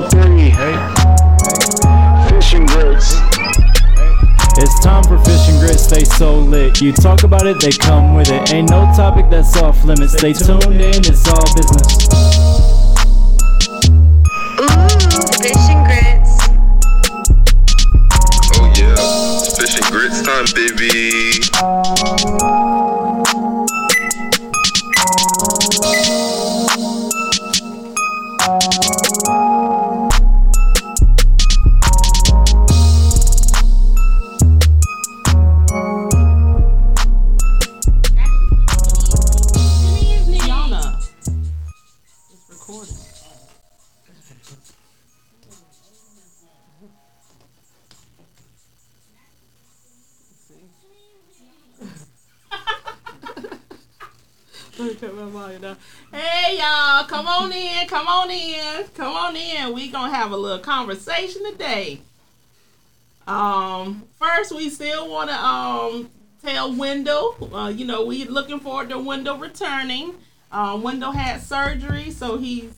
303. Fish and grits. It's time for fish and grits, stay so lit. You talk about it, they come with it. Ain't no topic that's off limits. Stay tuned in, it's all business. Ooh, fish and grits. Oh yeah, it's fish and grits time, baby. On in, come on in, come on in. We gonna have a little conversation today. Um, first we still wanna um tell Wendell, uh, you know, we looking forward to Wendell returning. Um, Wendell had surgery, so he's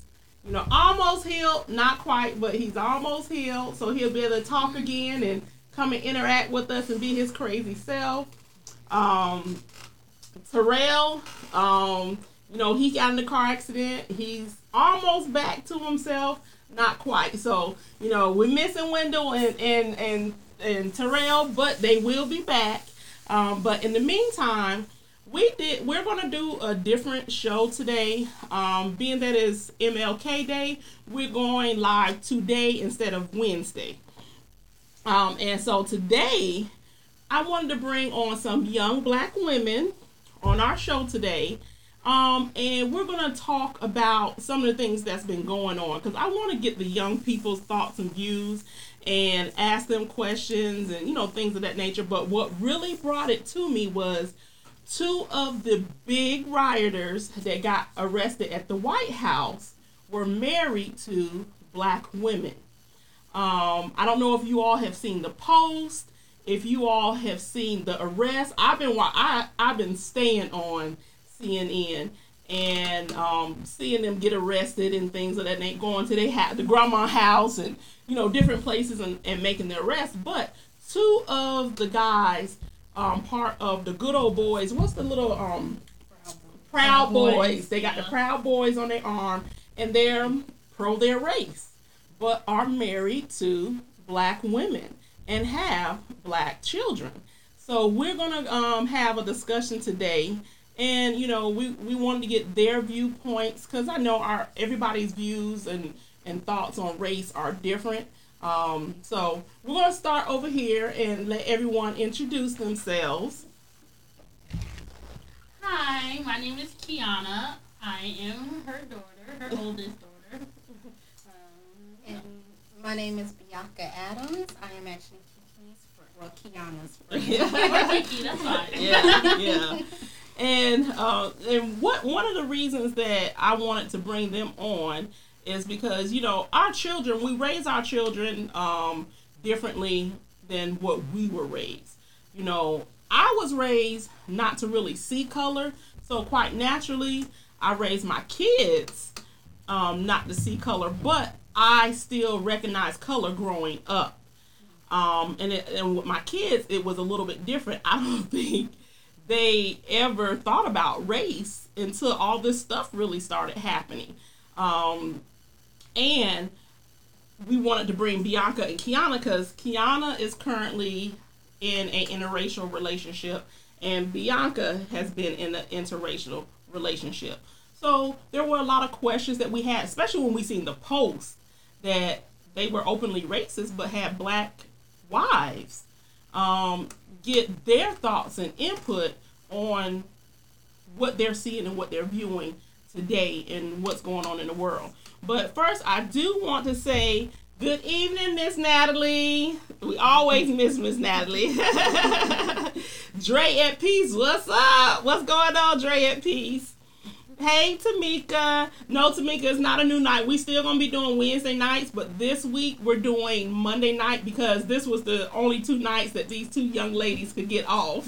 you know almost healed, not quite, but he's almost healed. So he'll be able to talk again and come and interact with us and be his crazy self. Um, Terrell, um, you know, he got in a car accident. He's almost back to himself, not quite. So, you know, we're missing Wendell and and and, and Terrell, but they will be back. Um, but in the meantime, we did we're gonna do a different show today. Um, being that is MLK Day, we're going live today instead of Wednesday. Um, and so today, I wanted to bring on some young black women on our show today. Um, and we're going to talk about some of the things that's been going on because I want to get the young people's thoughts and views and ask them questions and, you know, things of that nature. But what really brought it to me was two of the big rioters that got arrested at the White House were married to black women. Um, I don't know if you all have seen the post, if you all have seen the arrest. I've been I I've been staying on CNN and um, seeing them get arrested and things of that nature, going to they the grandma house and you know different places and, and making the arrest. But two of the guys, um, part of the good old boys. What's the little um Proud Boys? They got the Proud Boys on their arm, and they're pro their race, but are married to black women and have black children. So we're gonna um, have a discussion today, and you know we, we wanted to get their viewpoints because I know our everybody's views and and thoughts on race are different. Um, so we're gonna start over here and let everyone introduce themselves. Hi, my name is Kiana. I am her daughter, her oldest daughter. Um, And my name is Bianca Adams. I am actually Kiki's friend. Well, Kiana's friend. or Kiki, that's fine. yeah, yeah. And uh, and what one of the reasons that I wanted to bring them on is because you know our children we raise our children um, differently than what we were raised. You know, I was raised not to really see color, so quite naturally I raised my kids um, not to see color, but I still recognize color growing up. Um, and it, and with my kids, it was a little bit different. I don't think they ever thought about race until all this stuff really started happening. Um, and we wanted to bring Bianca and Kiana because Kiana is currently in an interracial relationship, and Bianca has been in an interracial relationship. So there were a lot of questions that we had, especially when we seen the post that they were openly racist but had black wives. Um, get their thoughts and input on what they're seeing and what they're viewing today and what's going on in the world. But first, I do want to say good evening, Miss Natalie. We always miss Miss Natalie. Dre at Peace, what's up? What's going on, Dre at Peace? Hey Tamika. No, Tamika, it's not a new night. We still gonna be doing Wednesday nights, but this week we're doing Monday night because this was the only two nights that these two young ladies could get off.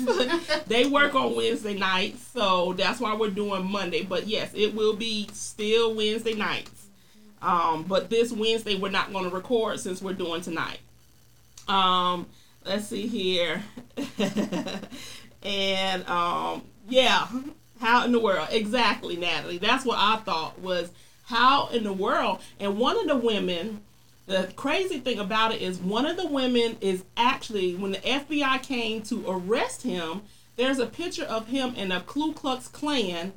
they work on Wednesday nights, so that's why we're doing Monday. But yes, it will be still Wednesday nights. Um, but this Wednesday we're not to record since we're doing tonight. Um, let's see here. and um, yeah, how in the world? Exactly, Natalie. That's what I thought was how in the world. And one of the women, the crazy thing about it is one of the women is actually when the FBI came to arrest him, there's a picture of him in a Ku Klux Klan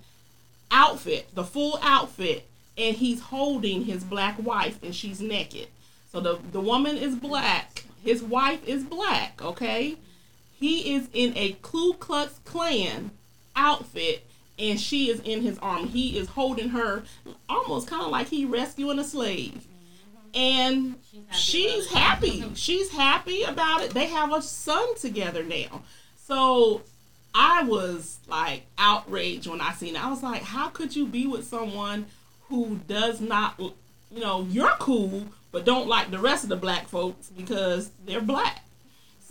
outfit, the full outfit, and he's holding his black wife and she's naked. So the the woman is black, his wife is black, okay? He is in a Ku Klux Klan outfit and she is in his arm. He is holding her almost kind of like he rescuing a slave. And she's happy. She's happy about it. They have a son together now. So I was like outraged when I seen it. I was like, how could you be with someone who does not, you know, you're cool, but don't like the rest of the black folks because they're black.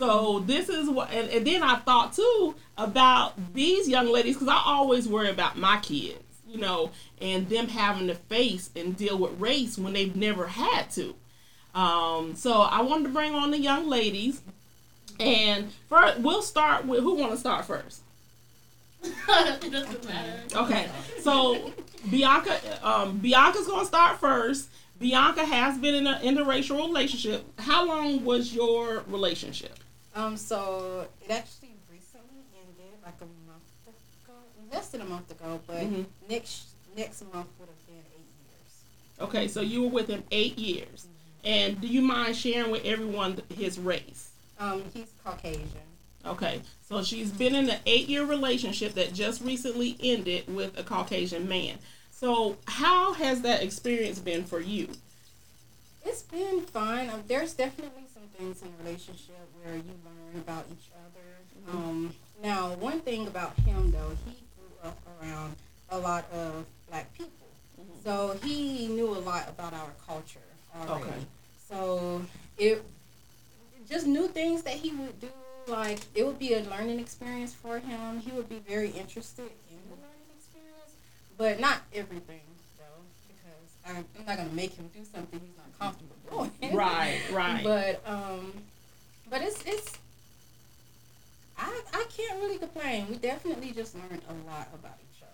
So this is what, and, and then I thought too about these young ladies because I always worry about my kids, you know, and them having to face and deal with race when they've never had to. Um, so I wanted to bring on the young ladies, and first we'll start with who want to start first. it doesn't matter. Okay, so Bianca, um, Bianca's gonna start first. Bianca has been in an interracial relationship. How long was your relationship? Um, so it actually recently ended, like a month ago, less than a month ago, but Mhm. next next month would have been eight years. Okay, so you were with him eight years. And do you mind sharing with everyone his race? Um, he's Caucasian. Okay, so she's been in an eight year relationship that just recently ended with a Caucasian man. So, how has that experience been for you? It's been fun. Um, there's definitely things in a relationship where you learn about each other. Um, now, one thing about him though, he grew up around a lot of black people, so he knew a lot about our culture already. Okay. So it just new things that he would do. Like it would be a learning experience for him. He would be very interested in the learning experience, but not everything I'm, I'm not gonna make him do something he's not comfortable doing. Right, right. But um, but it's it's. I I can't really complain. We definitely just learned a lot about each other.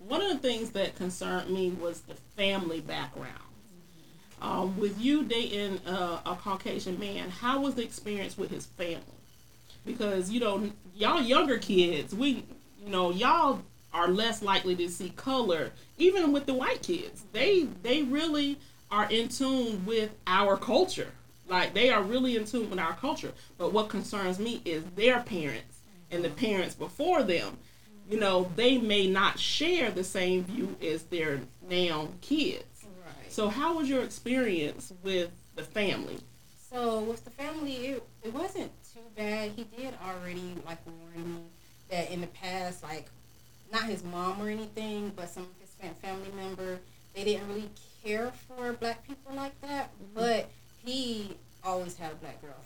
Though. One of the things that concerned me was the family background. Um, with you dating uh, a Caucasian man, how was the experience with his family? Because you know, y'all younger kids, we, you know, y'all are less likely to see color. Even with the white kids, they they really are in tune with our culture. Like they are really in tune with our culture. But what concerns me is their parents and the parents before them you know, they may not share the same view as their now kids. Right. So, how was your experience with the family? So with the family, it, it wasn't too bad. He did already like warn me that in the past, like not his mom or anything, but some of his fam- family member, they didn't really care for black people like that. But he always had a black girlfriend.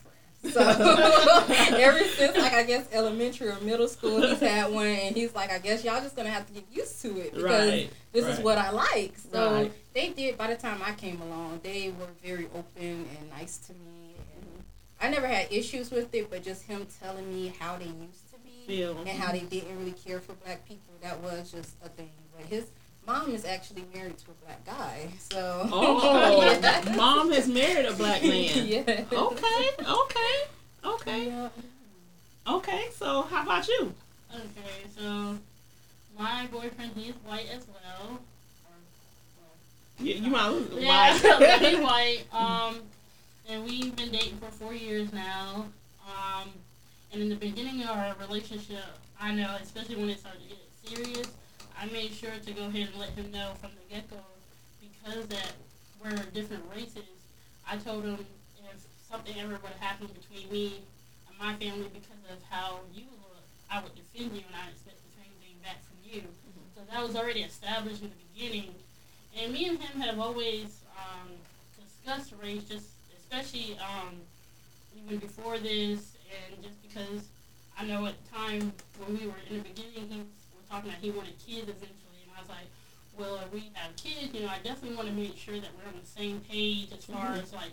So ever since like I guess elementary or middle school, he's had one, and he's like, I guess y'all just gonna have to get used to it because Right, this is what I like. So Right. they did. By the time I came along, they were very open and nice to me, and I never had issues with it. But just him telling me how they used Feel. and how they didn't really care for black people, that was just a thing. But his mom is actually married to a black guy, so Oh, Yeah. mom has married a black man. yeah. Okay, okay, okay, Yeah. okay. So, how about you? Okay, so my boyfriend, he's white as well. Yeah, You, you might well, look yeah, white. he's white. Um, and we've been dating for four years now. Um, and in the beginning of our relationship, I know, especially when it started to get serious, I made sure to go ahead and let him know from the get go because that we're different races. I told him if something ever would have happened between me and my family because of how you look, I would defend you and I expect the same thing back from you. So that was already established in the beginning. And me and him have always um, discussed race, just especially um, even before this, just because I know at the time when we were in the beginning, he was talking about he wanted kids eventually, and I was like, well, if we have kids, you know, I definitely want to make sure that we're on the same page as far Mhm. as like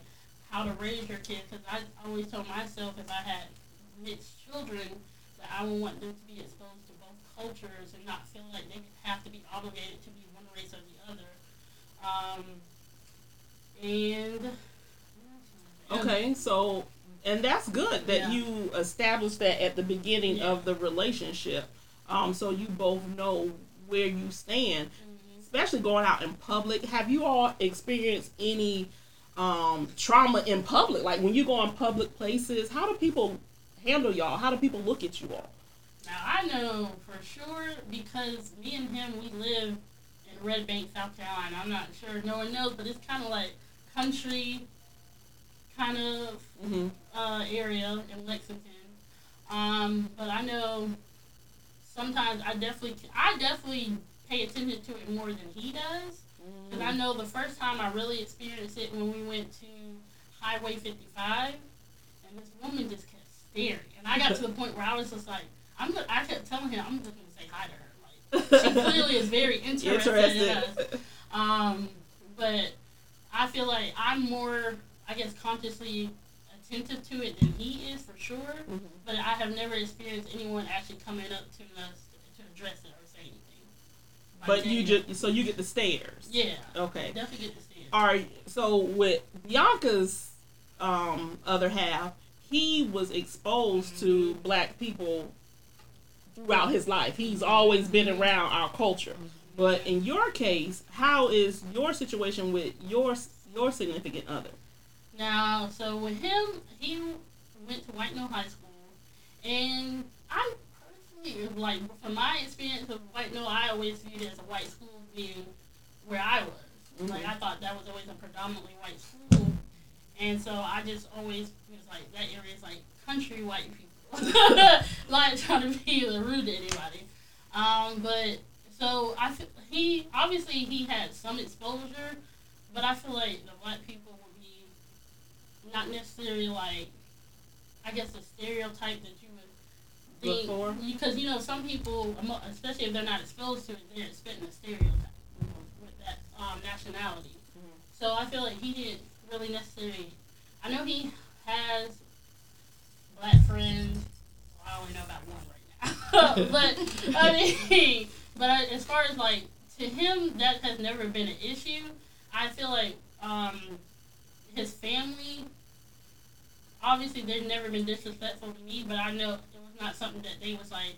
how to raise your kids. Because I always told myself if I had mixed children, that I would want them to be exposed to both cultures and not feel like they have to be obligated to be one race or the other. Um, and Okay, so and that's good that Yeah. you established that at the beginning Yeah. of the relationship. Um, so you both know where you stand, Mhm. especially going out in public. Have you all experienced any um, trauma in public? Like when you go in public places, how do people handle y'all? How do people look at you all? Now I know for sure because me and him we live in Red Bank, South Carolina. I'm not sure no one knows, but it's kind of like country kind of Mm-hmm. uh, area in Lexington. Um, but I know sometimes I definitely I definitely pay attention to it more than he does. Because I know the first time I really experienced it when we went to Highway 55, and this woman just kept staring, and I got to the point where I was just like, I'm. Gonna, I kept telling him I'm just gonna say hi to her. Like she clearly is very interested, in us. Interested. Um, but I feel like I'm more, I guess, consciously attentive to it than he is for sure. Mhm. But I have never experienced anyone actually coming up to us to address it or say anything. By But you just so you get the stares. yeah, Okay. definitely get the see All right. So with Bianca's um, other half, he was exposed to black people throughout his life. He's always been around our culture. But in your case, how is your situation with your your significant other? Now, so with him, he went to White Knoll High School, and I personally, like, from my experience of White Knoll, I always viewed it as a white school being where I was. Like, I thought that was always a predominantly white school, and so I just always was like, that area is like country white people. like, trying to be rude to anybody. Um, but, so I feel, he, obviously, he had some exposure, but I feel like the black people not necessarily like, I guess, a stereotype that you would Look think. for? Because, you know, some people, especially if they're not exposed to it, they're expecting a stereotype with that um, nationality. So I feel like he didn't really necessarily. I know he has black friends. I only know about one right now. but, I mean, but I, as far as like, to him, that has never been an issue. I feel like um, his family, obviously, they've never been disrespectful to me, but I know it was not something that they was like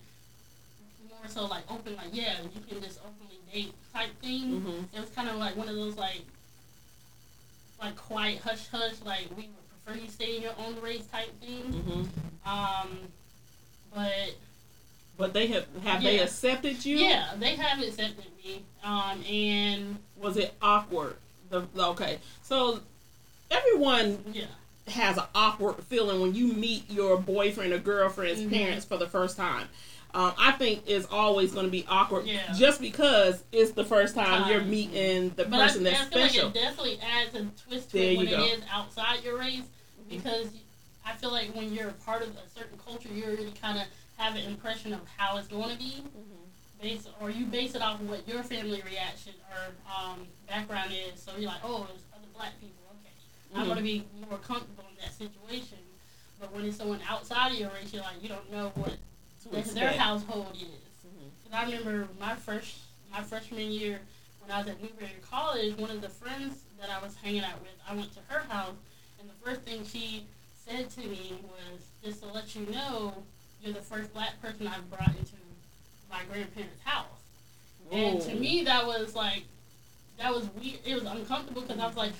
more so like open, like yeah, you can just openly date type thing. Mm-hmm. It was kind of like one of those like like quiet hush hush, like we would prefer you stay in your own race type thing. Mm-hmm. Um, but But they have have they accepted you? yeah, they have accepted me. Um, and Was it awkward? The, okay, so everyone yeah, has an awkward feeling when you meet your boyfriend or girlfriend's Mhm. parents for the first time. Um, I think it's always going to be awkward Yeah. just because it's the first time you're meeting the but person I that's feel special. like it definitely adds a twist to There it when you it go. is outside your race because I feel like when you're a part of a certain culture, you already kind of have an impression of how it's going to be. Based, or you base it off of what your family reaction or um, background is. So you're like, oh, it's other black people. I'm Mhm. going to be more comfortable in that situation. But when it's someone outside of your race, you're like, you don't know what their, household is. Mhm. Cause I remember my first my freshman year when I was at Newberry College, one of the friends that I was hanging out with, I went to her house, and the first thing she said to me was, "Just to let you know, you're the first black person I've brought into my grandparents' house." And to me, that was like that was weird. It was uncomfortable because I was like,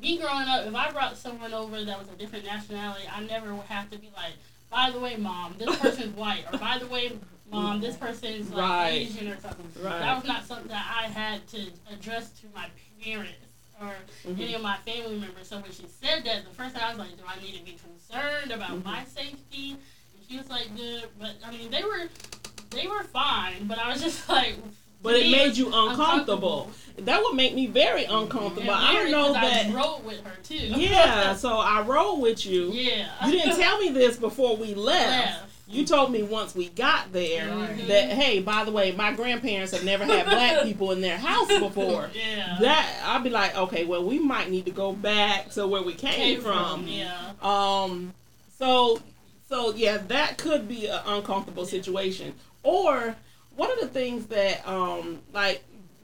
me growing up, if I brought someone over that was a different nationality, I never would have to be like, by the way, mom, this person's white, or by the way, mom, this person's like Right. Asian or something. Right. That was not something that I had to address to my parents or Mhm. any of my family members. So when she said that, the first time I was like, do I need to be concerned about Mhm. my safety? And she was like, good, but I mean, they were they were fine, but I was just like. But it made you was uncomfortable. That would make me very uncomfortable. And I know that. I rode with her too. yeah, so I roll with you. yeah. You didn't tell me this before we left. You told me once we got there Mhm. that hey, by the way, my grandparents have never had black people in their house before. Yeah. That I'd be like, okay, well, we might need to go back to where we came, from. Yeah. Um, so, so yeah, that could be an uncomfortable situation. Or one of the things that, um, like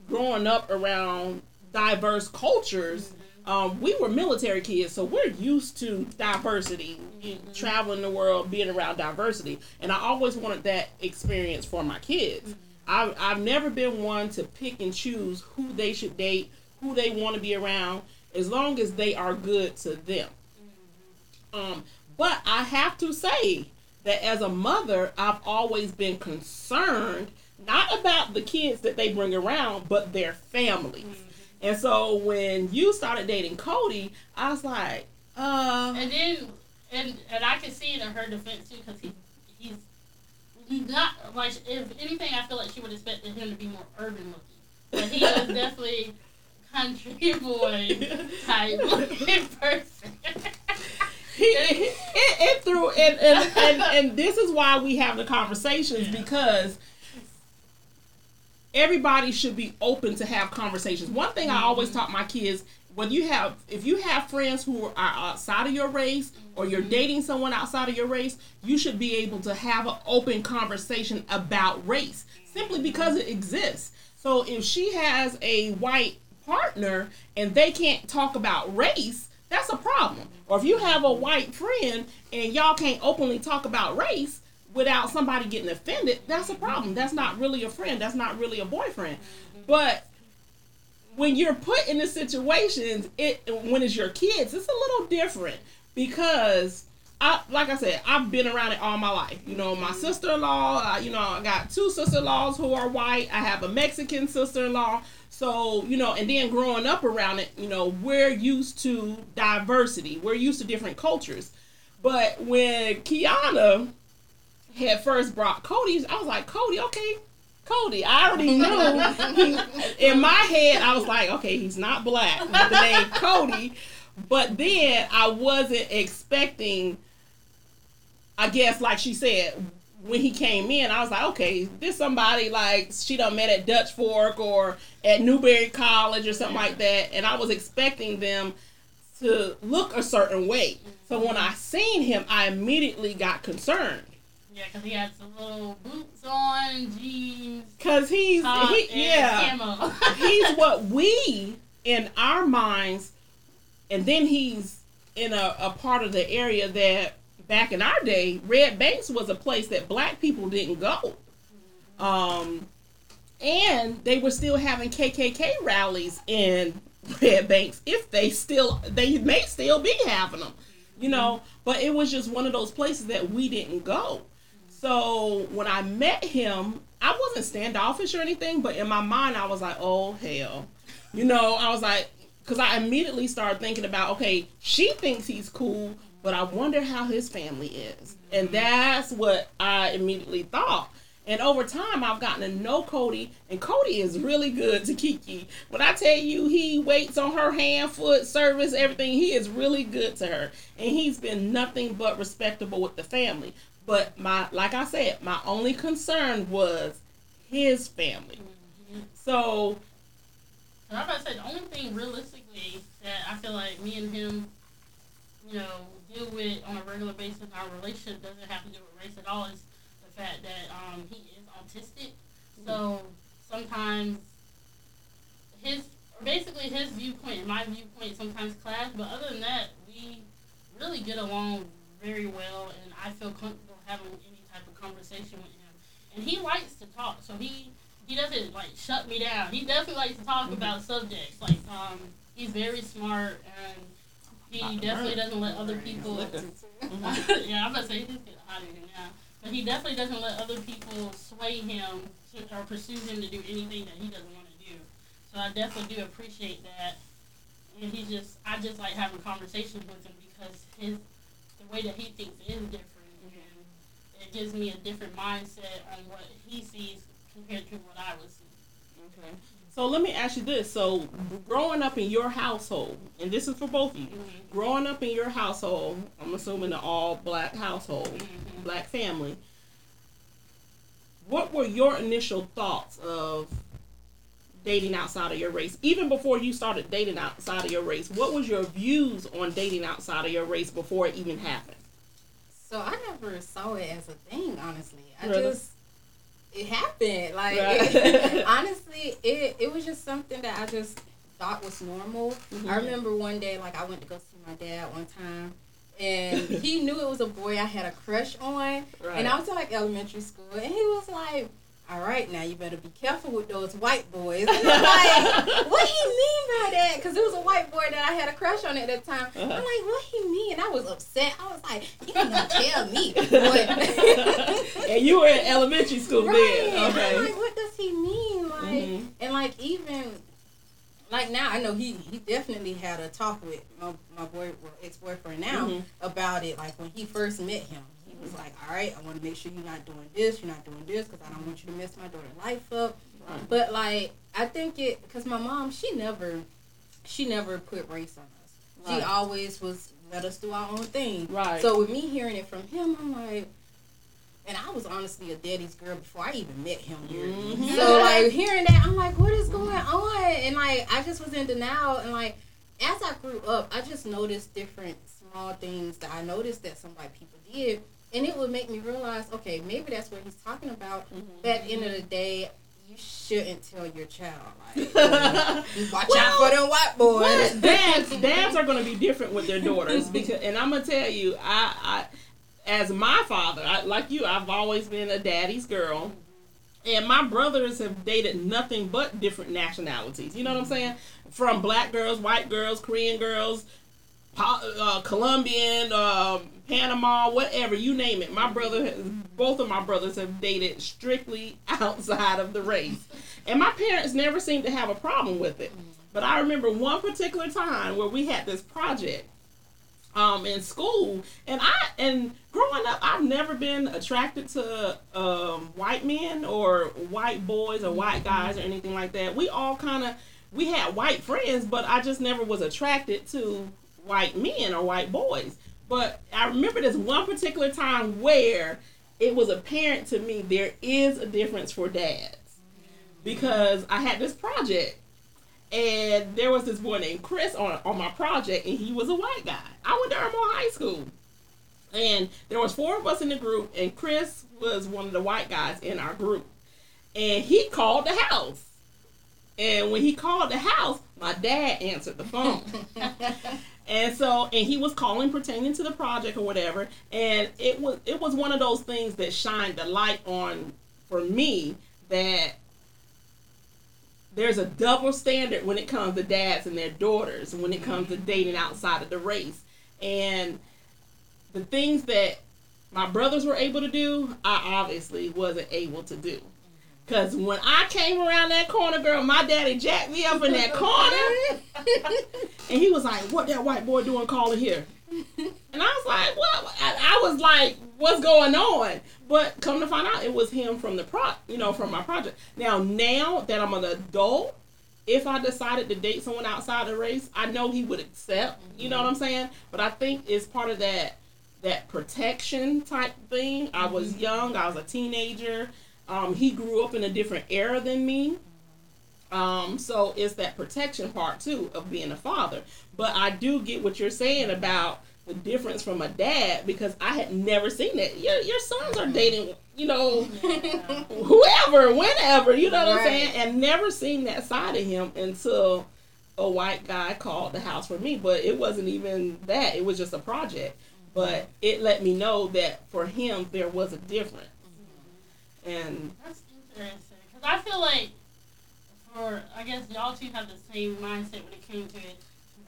growing up around diverse cultures, um, we were military kids, so we're used to diversity, you- traveling the world, being around diversity, and I always wanted that experience for my kids. I've, I've never been one to pick and choose who they should date, who they want to be around, as long as they are good to them. Um, but I have to say that as a mother, I've always been concerned not about the kids that they bring around, but their families. And so when you started dating Cody, I was like, uh, And then, and and I can see it in her defense too, because he he's not like if anything, I feel like she would expect him to be more urban looking, but he was definitely country boy type looking person. he, it, it, threw and, and, and and this is why we have the conversations because everybody should be open to have conversations. One thing i mm-hmm. always taught my kids when you have if you have friends who are outside of your race or you're mm-hmm. dating someone outside of your race you should be able to have an open conversation about race simply because it exists. So if she has a white partner and they can't talk about race that's a problem. Or if you have a white friend and y'all can't openly talk about race without somebody getting offended that's a problem that's not really a friend that's not really a boyfriend but when you're put in the situations, it when it's your kids, it's a little different because I like I said, I've been around it all my life. You know, my sister-in-law, uh, you know, I got two sister-in-laws who are white. I have a Mexican sister-in-law. So, you know, and then growing up around it, you know, we're used to diversity. We're used to different cultures. But when Kiana had first brought Cody, I was like, Cody, okay, Cody. I already knew. In my head, I was like, okay, he's not black the name Cody. But then I wasn't expecting, I guess, like she said, when he came in, I was like, okay, this somebody like she done met at Dutch Fork or at Newberry College or something like that. And I was expecting them to look a certain way. So when I seen him, I immediately got concerned. Yeah, because he had some little boots on, jeans, Cause he's top, he, and yeah camo. he's what we in our minds, and then he's in a, a part of the area that back in our day, Red Banks was a place that black people didn't go. Um, and they were still having KKK rallies in Red Banks if they still they may still be having them, you know. But it was just one of those places that we didn't go. So when I met him, I wasn't standoffish or anything, but in my mind, I was like, oh, hell. You know, I was like, because I immediately started thinking about, okay, she thinks he's cool, but I wonder how his family is. And mm-hmm. that's what I immediately thought. And over time, I've gotten to know Cody, and Cody is really good to Kiki. When I tell you he waits on her hand, foot, service, everything, he is really good to her. And he's been nothing but respectable with the family. But my, like I said, my only concern was his family. So I'm about to say the only thing realistically that I feel like me and him, you know, deal with on a regular basis in our relationship doesn't have to do with race at all is the fact that um, he is autistic. So sometimes his basically his viewpoint and my viewpoint sometimes clash, but other than that, we really get along very well, and I feel comfortable having any type of conversation with him. And he likes to talk, so he he doesn't like shut me down. He definitely likes to talk about subjects. Like um, he's very smart, and he definitely doesn't let other people. yeah, I'm to say he just get hot in here now, but he definitely doesn't let other people sway him to, or pursue him to do anything that he doesn't want to do. So I definitely do appreciate that. And he just, I just like having conversations with him because his, the way that he thinks is different, it gives me a different mindset on what he sees compared to what I would see. Okay. So let me ask you this. So growing up in your household, and this is for both of you, mm-hmm. growing up in your household, I'm assuming an all black household, mm-hmm. black family, what were your initial thoughts of dating outside of your race? Even before you started dating outside of your race, what was your views on dating outside of your race before it even happened? So I never saw it as a thing, honestly. I Really? just it happened. Like Right. honestly, it it was just something that I just thought was normal. Mm-hmm. I remember one day, like I went to go see my dad one time, and he knew it was a boy I had a crush on, Right. and I was in like elementary school, and he was like. All right, now you better be careful with those white boys. And I'm like, what he mean by that? Because it was a white boy that I had a crush on at that time. Uh-huh. I'm like, what he mean? And I was upset. I was like, you didn't even tell me. What? and you were in elementary school right. then. I'm Okay. like, what does he mean? Like, Mhm. and like even like now, I know he he definitely had a talk with my my boy ex boyfriend now Mhm. about it. Like when he first met him, he was like, all right, I want to make sure you're not doing this, you're not doing this, because I don't want you to mess my daughter's life up. Right. But like, I think it because my mom, she never, she never put race on us. Right. She always was let us do our own thing. Right. So with me hearing it from him, I'm like, and I was honestly a daddy's girl before I even met him. Mhm. So like hearing that, I'm like, what is going on? And like I just was in denial. And like as I grew up, I just noticed different small things that I noticed that some white people did, and it would make me realize, okay, maybe that's what he's talking about. But at the end of the day. You shouldn't tell your child like watch out for them white boys. Well, dads, dads are going to be different with their daughters because, and I'm gonna tell you, I, I as my father, I, like you, I've always been a daddy's girl, and my brothers have dated nothing but different nationalities. You know what I'm saying? From black girls, white girls, Korean girls, uh, Colombian, uh, Panama, whatever you name it. My brother, both of my brothers have dated strictly outside of the race, and my parents never seemed to have a problem with it. But I remember one particular time where we had this project um, in school, and I and growing up, I've never been attracted to um, white men or white boys or white guys or anything like that. We all kind of we had white friends, but I just never was attracted to white men or white boys. But I remember this one particular time where it was apparent to me there is a difference for dads because I had this project and there was this boy named Chris on on my project, and he was a white guy. I went to Irmo High School, and there was four of us in the group, and Chris was one of the white guys in our group, and he called the house. And when he called the house, my dad answered the phone. and so and he was calling pertaining to the project or whatever. And it was it was one of those things that shined the light on for me that there's a double standard when it comes to dads and their daughters when it comes to dating outside of the race. And the things that my brothers were able to do i obviously wasn't able to do because when i came around that corner girl my daddy jacked me up in that corner and he was like, "What that white boy doing calling here?" And I was like, "What?" I, I was like, "What's going on?" But come to find out, it was him from the pro, you know, from my project. Now, now that I'm an adult, if I decided to date someone outside the race, I know he would accept. You know mm-hmm. what I'm saying? But I think it's part of that that protection type thing. I was mm-hmm. young. I was a teenager. Um, he grew up in a different era than me. Um, so it's that protection part too of being a father. But I do get what you're saying about the difference from a dad because I had never seen that. Your your sons are dating, you know, whoever, whenever, you know what I'm saying? And never seen that side of him until a white guy called the house for me. But it wasn't even that. It was just a project. But it let me know that for him there was a difference. And That's interesting because I feel like for I guess y'all two have the same mindset when it came to it.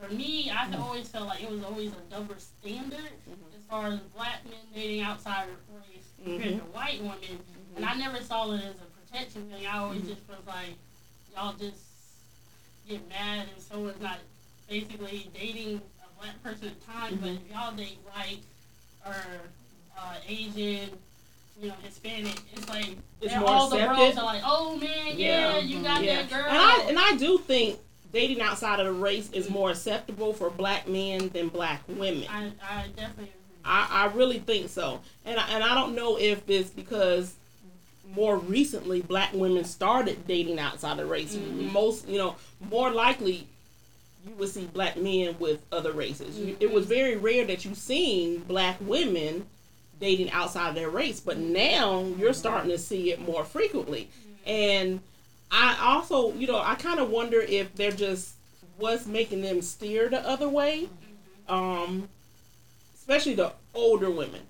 For me, I always felt like it was always a double standard mm-hmm. as far as black men dating outside of race mm-hmm. compared to white women, mm-hmm. and I never saw it as a protection thing. I always just was like, y'all just get mad and someone's not basically dating a black person at a time, but if y'all date white or uh, Asian, you know, Hispanic, it's like It's more all the bros accepted. are like, oh man, yeah, you got yeah. that girl. And I and I do think dating outside of the race is more acceptable for black men than black women. I, I definitely agree. I, I really think so. And I, and I don't know if it's because more recently black women started dating outside of race. Mm-hmm. Most, you know, more likely you would see black men with other races. You- It was mm-hmm. very rare that you seen black women dating outside their race, but now you're starting to see it more frequently. And I also, you know, I kind of wonder if they're just what's making them steer the other way. Um, especially the older women.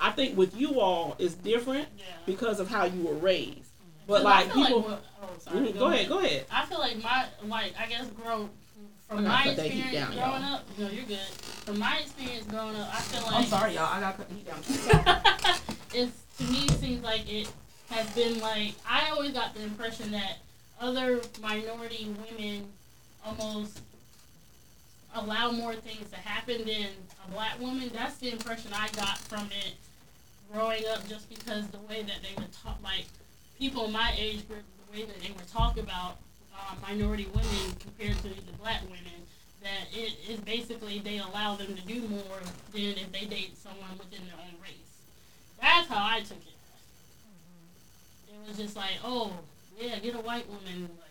I think with you all it's different Yeah. because of how you were raised. But like people, what- oh, sorry, Mhm, go ahead, go ahead. I feel like my like I guess grow I from my put that heat experience down, growing y'all. up. No, you're good. From my experience growing up, I feel like I'm sorry, y'all. I got to cut the heat down. it's to me seems like it has been like I always got the impression that other minority women almost allow more things to happen than a black woman. That's the impression I got from it growing up just because the way that they were taught like people my age group the way that they were talk about uh, minority women compared to the black women that it is basically they allow them to do more than if they date someone within their own race. That's how I took it. It was just like, oh, yeah, get a white woman. Like,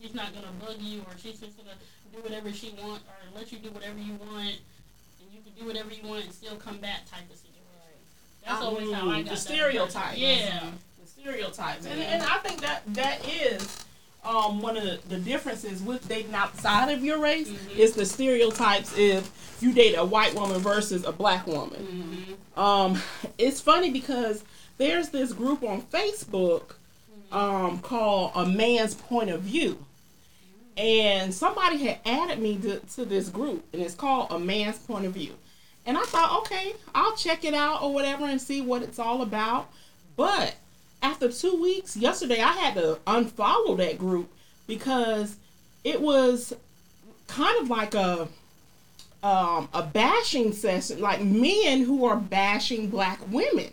she's not gonna bug you, or she's just gonna do whatever she want, or let you do whatever you want, and you can do whatever you want and still come back type of situation. That's always how I got the that stereotype. Yeah. the stereotypes, and, and I think that that is um, one of the, the differences with dating outside of your race Mhm. is the stereotypes if you date a white woman versus a black woman. Mhm. Um, it's funny because there's this group on Facebook um, called A Man's Point of View. And somebody had added me to, to this group, and it's called A Man's Point of View. And I thought, okay, I'll check it out or whatever and see what it's all about. But after two weeks, yesterday, I had to unfollow that group because it was kind of like a um, a bashing session, like men who are bashing black women.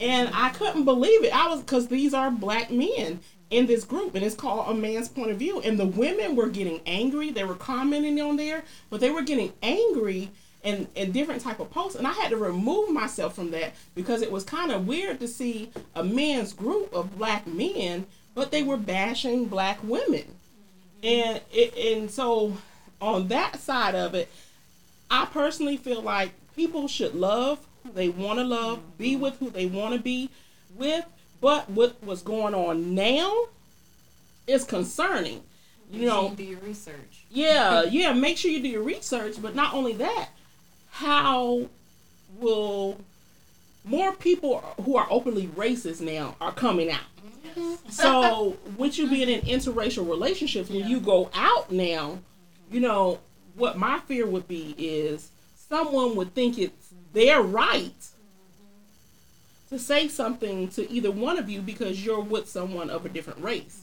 And I couldn't believe it. I was because these are black men in this group, and it's called a man's point of view. And the women were getting angry. They were commenting on there, but they were getting angry and and different type of posts. And I had to remove myself from that because it was kind of weird to see a men's group of black men, but they were bashing black women. And it and so on that side of it, I personally feel like people should love who they want to love, be with who they want to be with. But what what's going on now is concerning. You know, do your research. yeah, yeah. Make sure you do your research, but not only that, how will more people who are openly racist now are coming out? So, with you being in interracial relationships, when you go out now, you know what my fear would be is someone would think it's their right to say something to either one of you because you're with someone of a different race.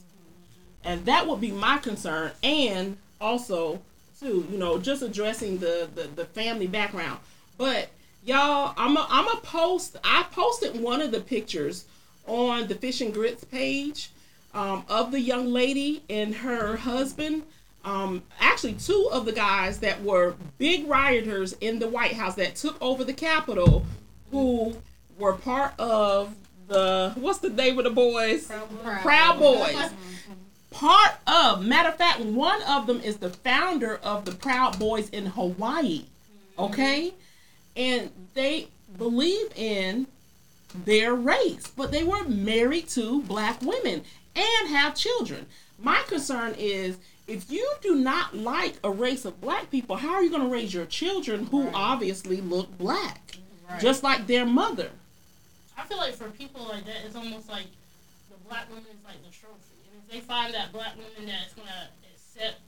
And that would be my concern. And also, too, you know, just addressing the, the, the family background. But y'all, I'm a, I'm a post. I posted one of the pictures on the Fish and Grits page um, of the young lady and her husband. Um, actually, two of the guys that were big rioters in the White House that took over the Capitol, who were part of the what's the name of the boys? Proud Boys. Part of, matter of fact, one of them is the founder of the Proud Boys in Hawaii. Mm-hmm. Okay? And they believe in their race, but they were married to black women and have children. My concern is if you do not like a race of black people, how are you going to raise your children who obviously look black, just like their mother? I feel like for people like that, it's almost like the black woman is like the trophy. If they find that black woman that's going to accept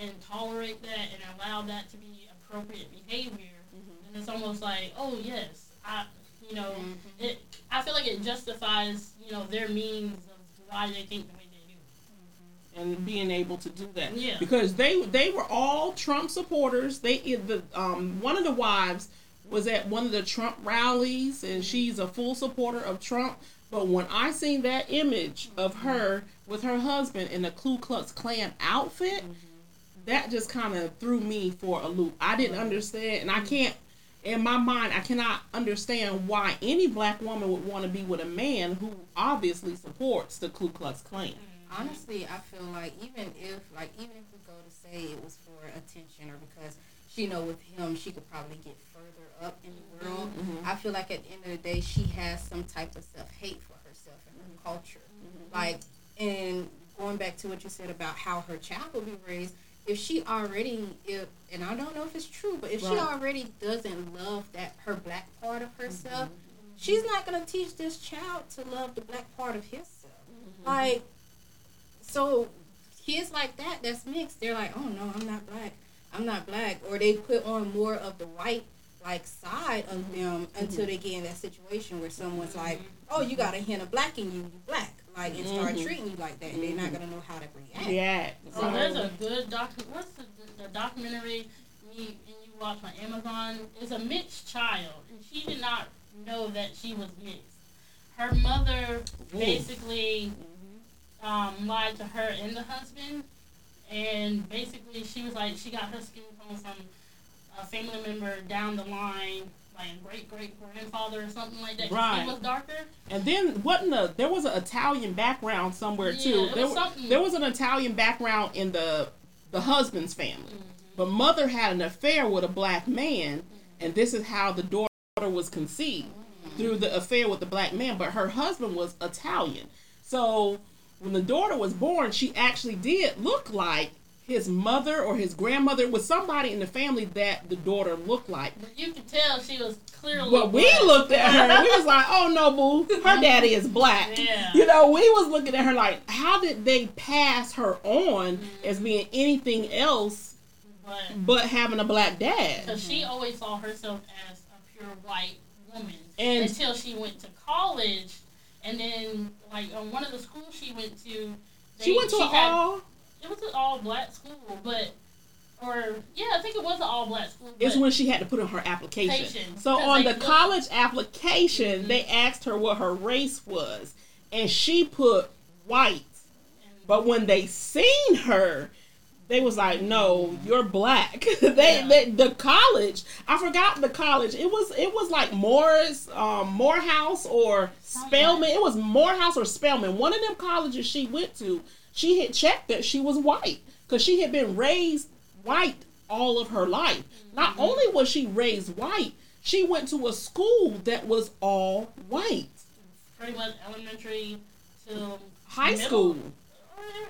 and tolerate that and allow that to be appropriate behavior, mm-hmm. then it's almost like, oh, yes, I, you know, mm-hmm. it. I feel like it justifies, you know, their means of why they think the way they do. Mm-hmm. and being able to do that. Yeah. Because they they were all Trump supporters. They the um one of the wives was at one of the Trump rallies and she's a full supporter of Trump. But when I seen that image of her with her husband in a Ku Klux Klan outfit, mm-hmm. that just kind of threw me for a loop. I didn't understand, and I can't in my mind, I cannot understand why any black woman would want to be with a man who obviously supports the Ku Klux Klan. Mm-hmm. honestly, I feel like even if like even if we go to say it was for attention or because she know with him she could probably get further up in the world, mm-hmm. I feel like at the end of the day she has some type of self hate for herself and her culture. Like and going back to what you said about how her child will be raised, if she already if and I don't know if it's true, but if she already doesn't love that her black part of herself, she's not gonna teach this child to love the black part of himself. Mm-hmm. Like so kids like that that's mixed. They're like oh no i'm not black. I'm not black. Or they put on more of the white like side of them mm-hmm. until they get in that situation where someone's like mm-hmm. oh you got a hint of black in you you black like and start treating you like that and they're not gonna know how to react Yeah. So there's a good doc. What's the, the documentary Me and you watch on Amazon? It's a mixed child, and she did not know that she was mixed. Her mother basically um, lied to her and the husband, and basically she was like she got her skin tone from a family member down the line, like great great grandfather or something like that. Right. Was darker. And then wasn't a there was an Italian background somewhere Yeah, too. There, was there was an Italian background in the the husband's family, Mm-hmm. but mother had an affair with a black man, and this is how the daughter was conceived through the affair with the black man. But her husband was Italian, so when the daughter was born, she actually did look like his mother or his grandmother. Was somebody in the family that the daughter looked like. But you could tell she was clearly. But we black. looked at her, we was like, "Oh no, boo! Her daddy is black." Yeah. You know, we was looking at her like, "How did they pass her on as being anything else But but having a black dad?" Because she always saw herself as a pure white woman And- until she went to college, and then like on one of the schools she went to, they, She went to an had- all. It was an all black school, but or yeah, I think it was an all black school. It's when she had to put in her application. Application. So on the look- college application, they asked her what her race was, and she put white. But when they seen her, they was like, "No, you're black." they, Yeah. they, the college. I forgot the college. It was it was like Morris, um, Morehouse or Spelman. It was Morehouse or Spelman. One of them colleges she went to. She had checked that she was white because she had been raised white all of her life. Not only was she raised white, she went to a school that was all white. pretty much elementary to High middle. school.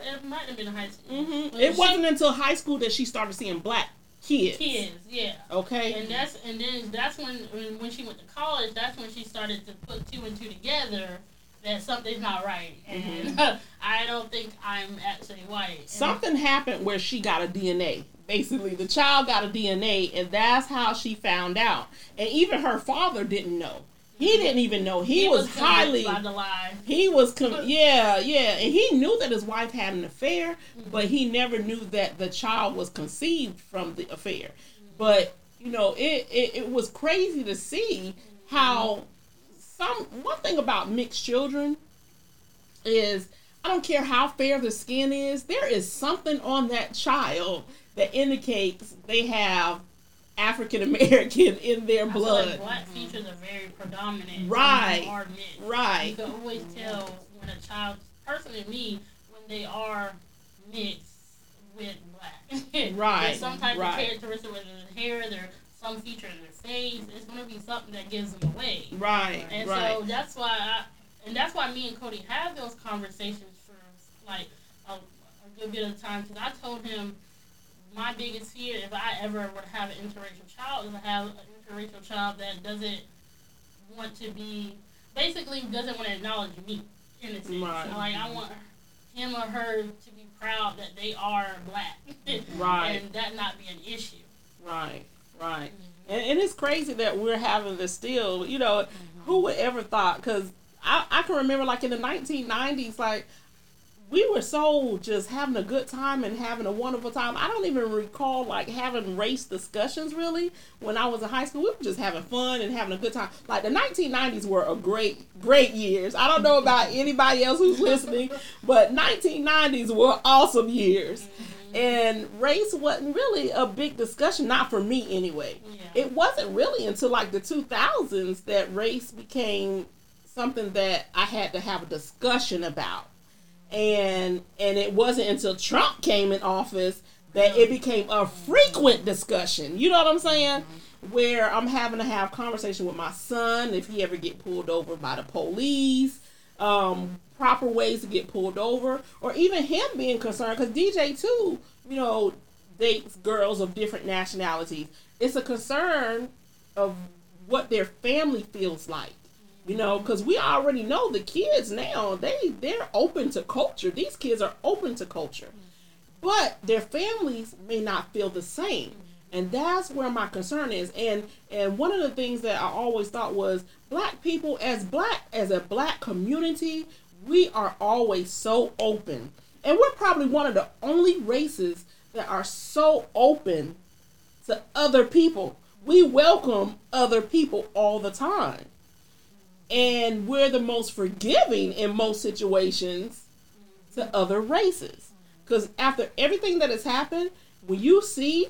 It might have been high school. hmm It she- wasn't until high school that she started seeing black kids. kids, yeah. Okay. And that's and then that's when, when she went to college. That's when she started to put two and two together. That something's not right, mm-hmm. and I don't think I'm actually white. And- Something happened where she got a DNA. Basically, the child got a DNA, and that's how she found out. And even her father didn't know. He mm-hmm. didn't even know. He, was, convinced highly. by the lie. He was, com- yeah, yeah, and he knew that his wife had an affair, mm-hmm. but he never knew that the child was conceived from the affair. But you know, it, it it was crazy to see how some one thing about mixed children is I don't care how fair the skin is, there is something on that child that indicates they have African American in their blood. like black features are very predominant. Right. mixed. You can always tell when a child, personally me, when they are mixed with black. Right, There's some type right. of characteristic, whether it's hair, there's some feature in their face. It's going to be something that gives them away. Right. And right. so that's why I, and that's why me and Cody have those conversations for like a, a good bit of time because I told him my biggest fear if I ever would have an interracial child is to have an interracial child that doesn't want to be basically doesn't want to acknowledge me in a sense. Right. Like I want him or her to be proud that they are black. Right. And that not be an issue. Right, right. And, and it's crazy that we're having this still. You know, who would ever thought? Because I, I can remember, like in the 1990s, like we were so just having a good time and having a wonderful time. I don't even recall like having race discussions really when I was in high school. We were just having fun and having a good time. Like the 1990s were a great, great years. I don't know about anybody else who's listening, but 1990s were awesome years. And race wasn't really a big discussion, not for me anyway. Yeah. It wasn't really until like the 2000s that race became something that I had to have a discussion about. And and it wasn't until Trump came in office that it became a frequent discussion. You know what I'm saying? Where I'm having to have conversation with my son if he ever get pulled over by the police, um, proper ways to get pulled over, or even him being concerned because DJ too, you know, dates girls of different nationalities. It's a concern of what their family feels like. You know, because we already know the kids now they they're open to culture. These kids are open to culture, but their families may not feel the same, and that's where my concern is. And and one of the things that I always thought was black people as black as a black community, we are always so open, and we're probably one of the only races that are so open to other people. We welcome other people all the time. And we're the most forgiving in most situations to other races. Because after everything that has happened when you see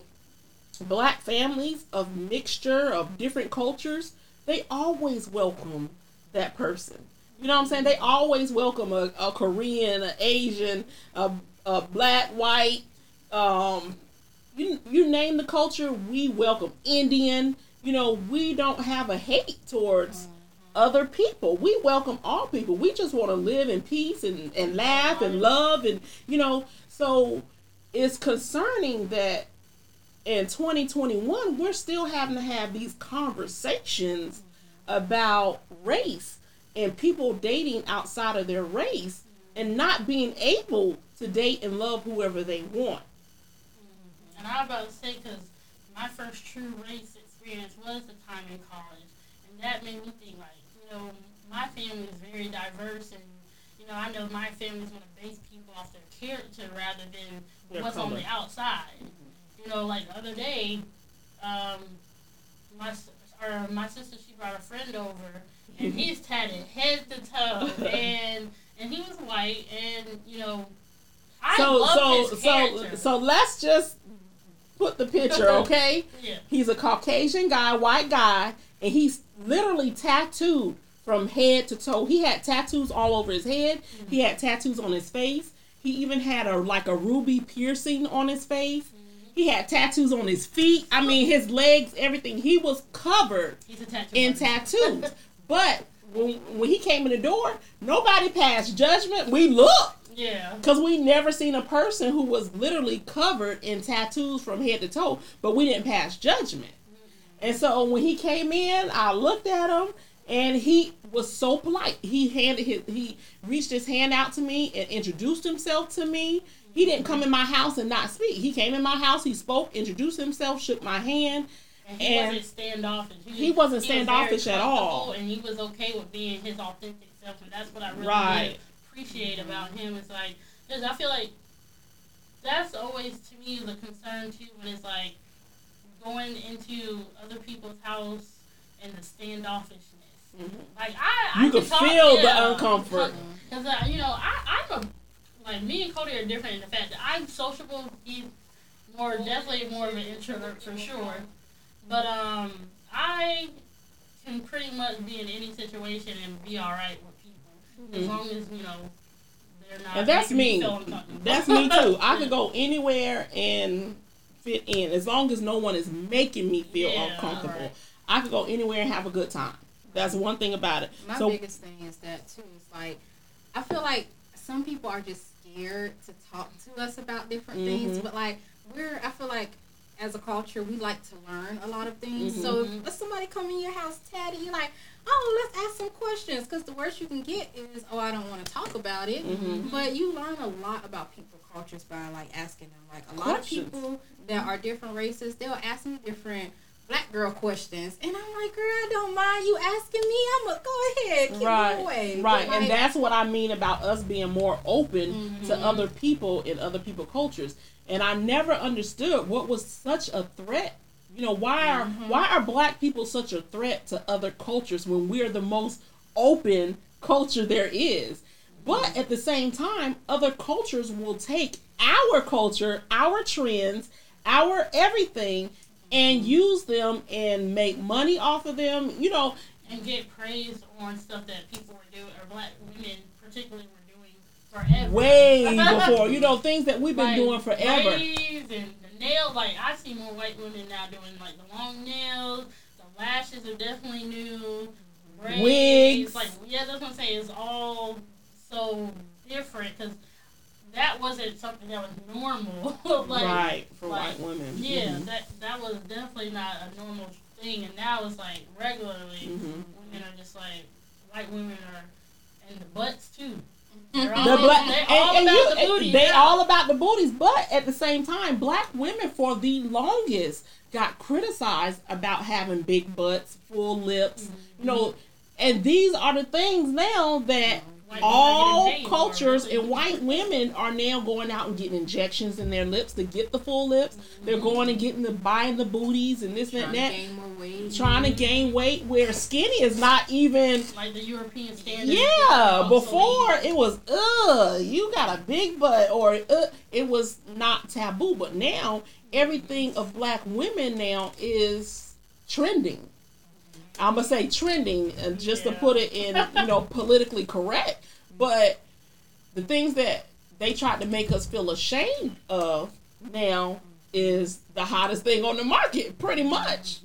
black families of mixture of different cultures they always welcome that person you know what i'm saying they always welcome a, a korean an asian a, a black white um, you, you name the culture we welcome indian you know we don't have a hate towards other people. We welcome all people. We just want to live in peace and, and laugh and love and you know, so it's concerning that in 2021 we're still having to have these conversations about race and people dating outside of their race and not being able to date and love whoever they want. And I was about to say, because my first true race experience was the time in college. And that made me think, like, you know, my family is very diverse. And, you know, I know my family's going to base people off their character rather than Their what's on the outside. You know, like the other day, um, my, s- or my sister, she brought a friend over. And he's tatted head to toe. And, and he was white. And, you know, I so love so his so character. so let's just put the picture, okay? yeah. He's a Caucasian guy, white guy, and he's literally tattooed from head to toe. He had tattoos all over his head. He had tattoos on his face. He even had a like a ruby piercing on his face. Mm-hmm. He had tattoos on his feet. I mean, his legs, everything. He was covered He's a tattoo in tattoos. but when, when he came in the door, nobody passed judgment. We looked Yeah. because we never seen a person who was literally covered in tattoos from head to toe, but we didn't pass judgment. And so when he came in, I looked at him, and he was so polite. He handed his he reached his hand out to me and introduced himself to me. He didn't come in my house and not speak. He came in my house, he spoke, introduced himself, shook my hand. And he And wasn't standoffish. he wasn't was very standoffish at all. And he was okay with being his authentic self, and that's what I really Right. appreciate about him. It's like, because I feel like that's always to me the concern too when it's like going into other people's house and the standoffishness. Like I, You I talk- feel the yeah, uncomfort. Because uh, you know, I, I'm a like me and Cody are different in the fact that I'm sociable. He's more definitely more of an introvert for sure. But um, I can pretty much be in any situation and be all right with people as long as you know they're not. Mm-hmm. And that's making me. That's me too. I could go anywhere and fit in as long as no one is making me feel Yeah, uncomfortable. right. I could go anywhere and have a good time. That's one thing about it. My so biggest thing is that too. Is like I feel like some people are just scared to talk to us about different things, Mhm. but like we're, I feel like as a culture we like to learn a lot of things. So Mm-hmm. if let somebody come in your house, Taddy, you're like, oh, let's ask some questions, because the worst you can get is, oh, I don't want to talk about it. Mhm. But you learn a lot about people cultures by like asking them. Like a lot Questions. of people that are different races, they'll ask me different girl questions, and I'm like, girl, I don't mind you asking me. I'm gonna go ahead, keep right, away. right, But, and that's what I mean about us being more open to Mhm. other people in other people cultures. And I never understood what was such a threat. You know, why are Mm-hmm. why are black people such a threat to other cultures when we're the most open culture there is? But at the same time, other cultures will take our culture, our trends, our everything, and use them and make money off of them. You know, and get praise on stuff that people were doing, or black women particularly were doing forever. way before you know things that we've been Like, doing forever. And the nail, like I see more white women now doing like the long nails. The lashes are definitely new. Braids, Wigs. like yeah, that's what I'm saying. It's all so different because that wasn't something that was normal. like, right for like, white women. Yeah, Mhm. that that was definitely not a normal thing, and now it's like regularly Mhm. women are just like white women are, and the butts too. They're all, The black, they're all and about you- the booty. They now. all about the booties, but at the same time, black women for the longest got criticized about having big butts, full lips, you know. And these are the things now that White women are all getting paid for cultures and white women are now going out and getting injections in their lips to get the full lips. They're going and getting the buying the booties and this and that, to gain more weight. trying to gain weight where skinny is not even like the European standard. yeah, before it was uh you got a big butt or uh it was not taboo, but now everything of black women now is trending. I'm gonna say trending, and just to put it in you know politically correct, but the things that they tried to make us feel ashamed of now is the hottest thing on the market, pretty much.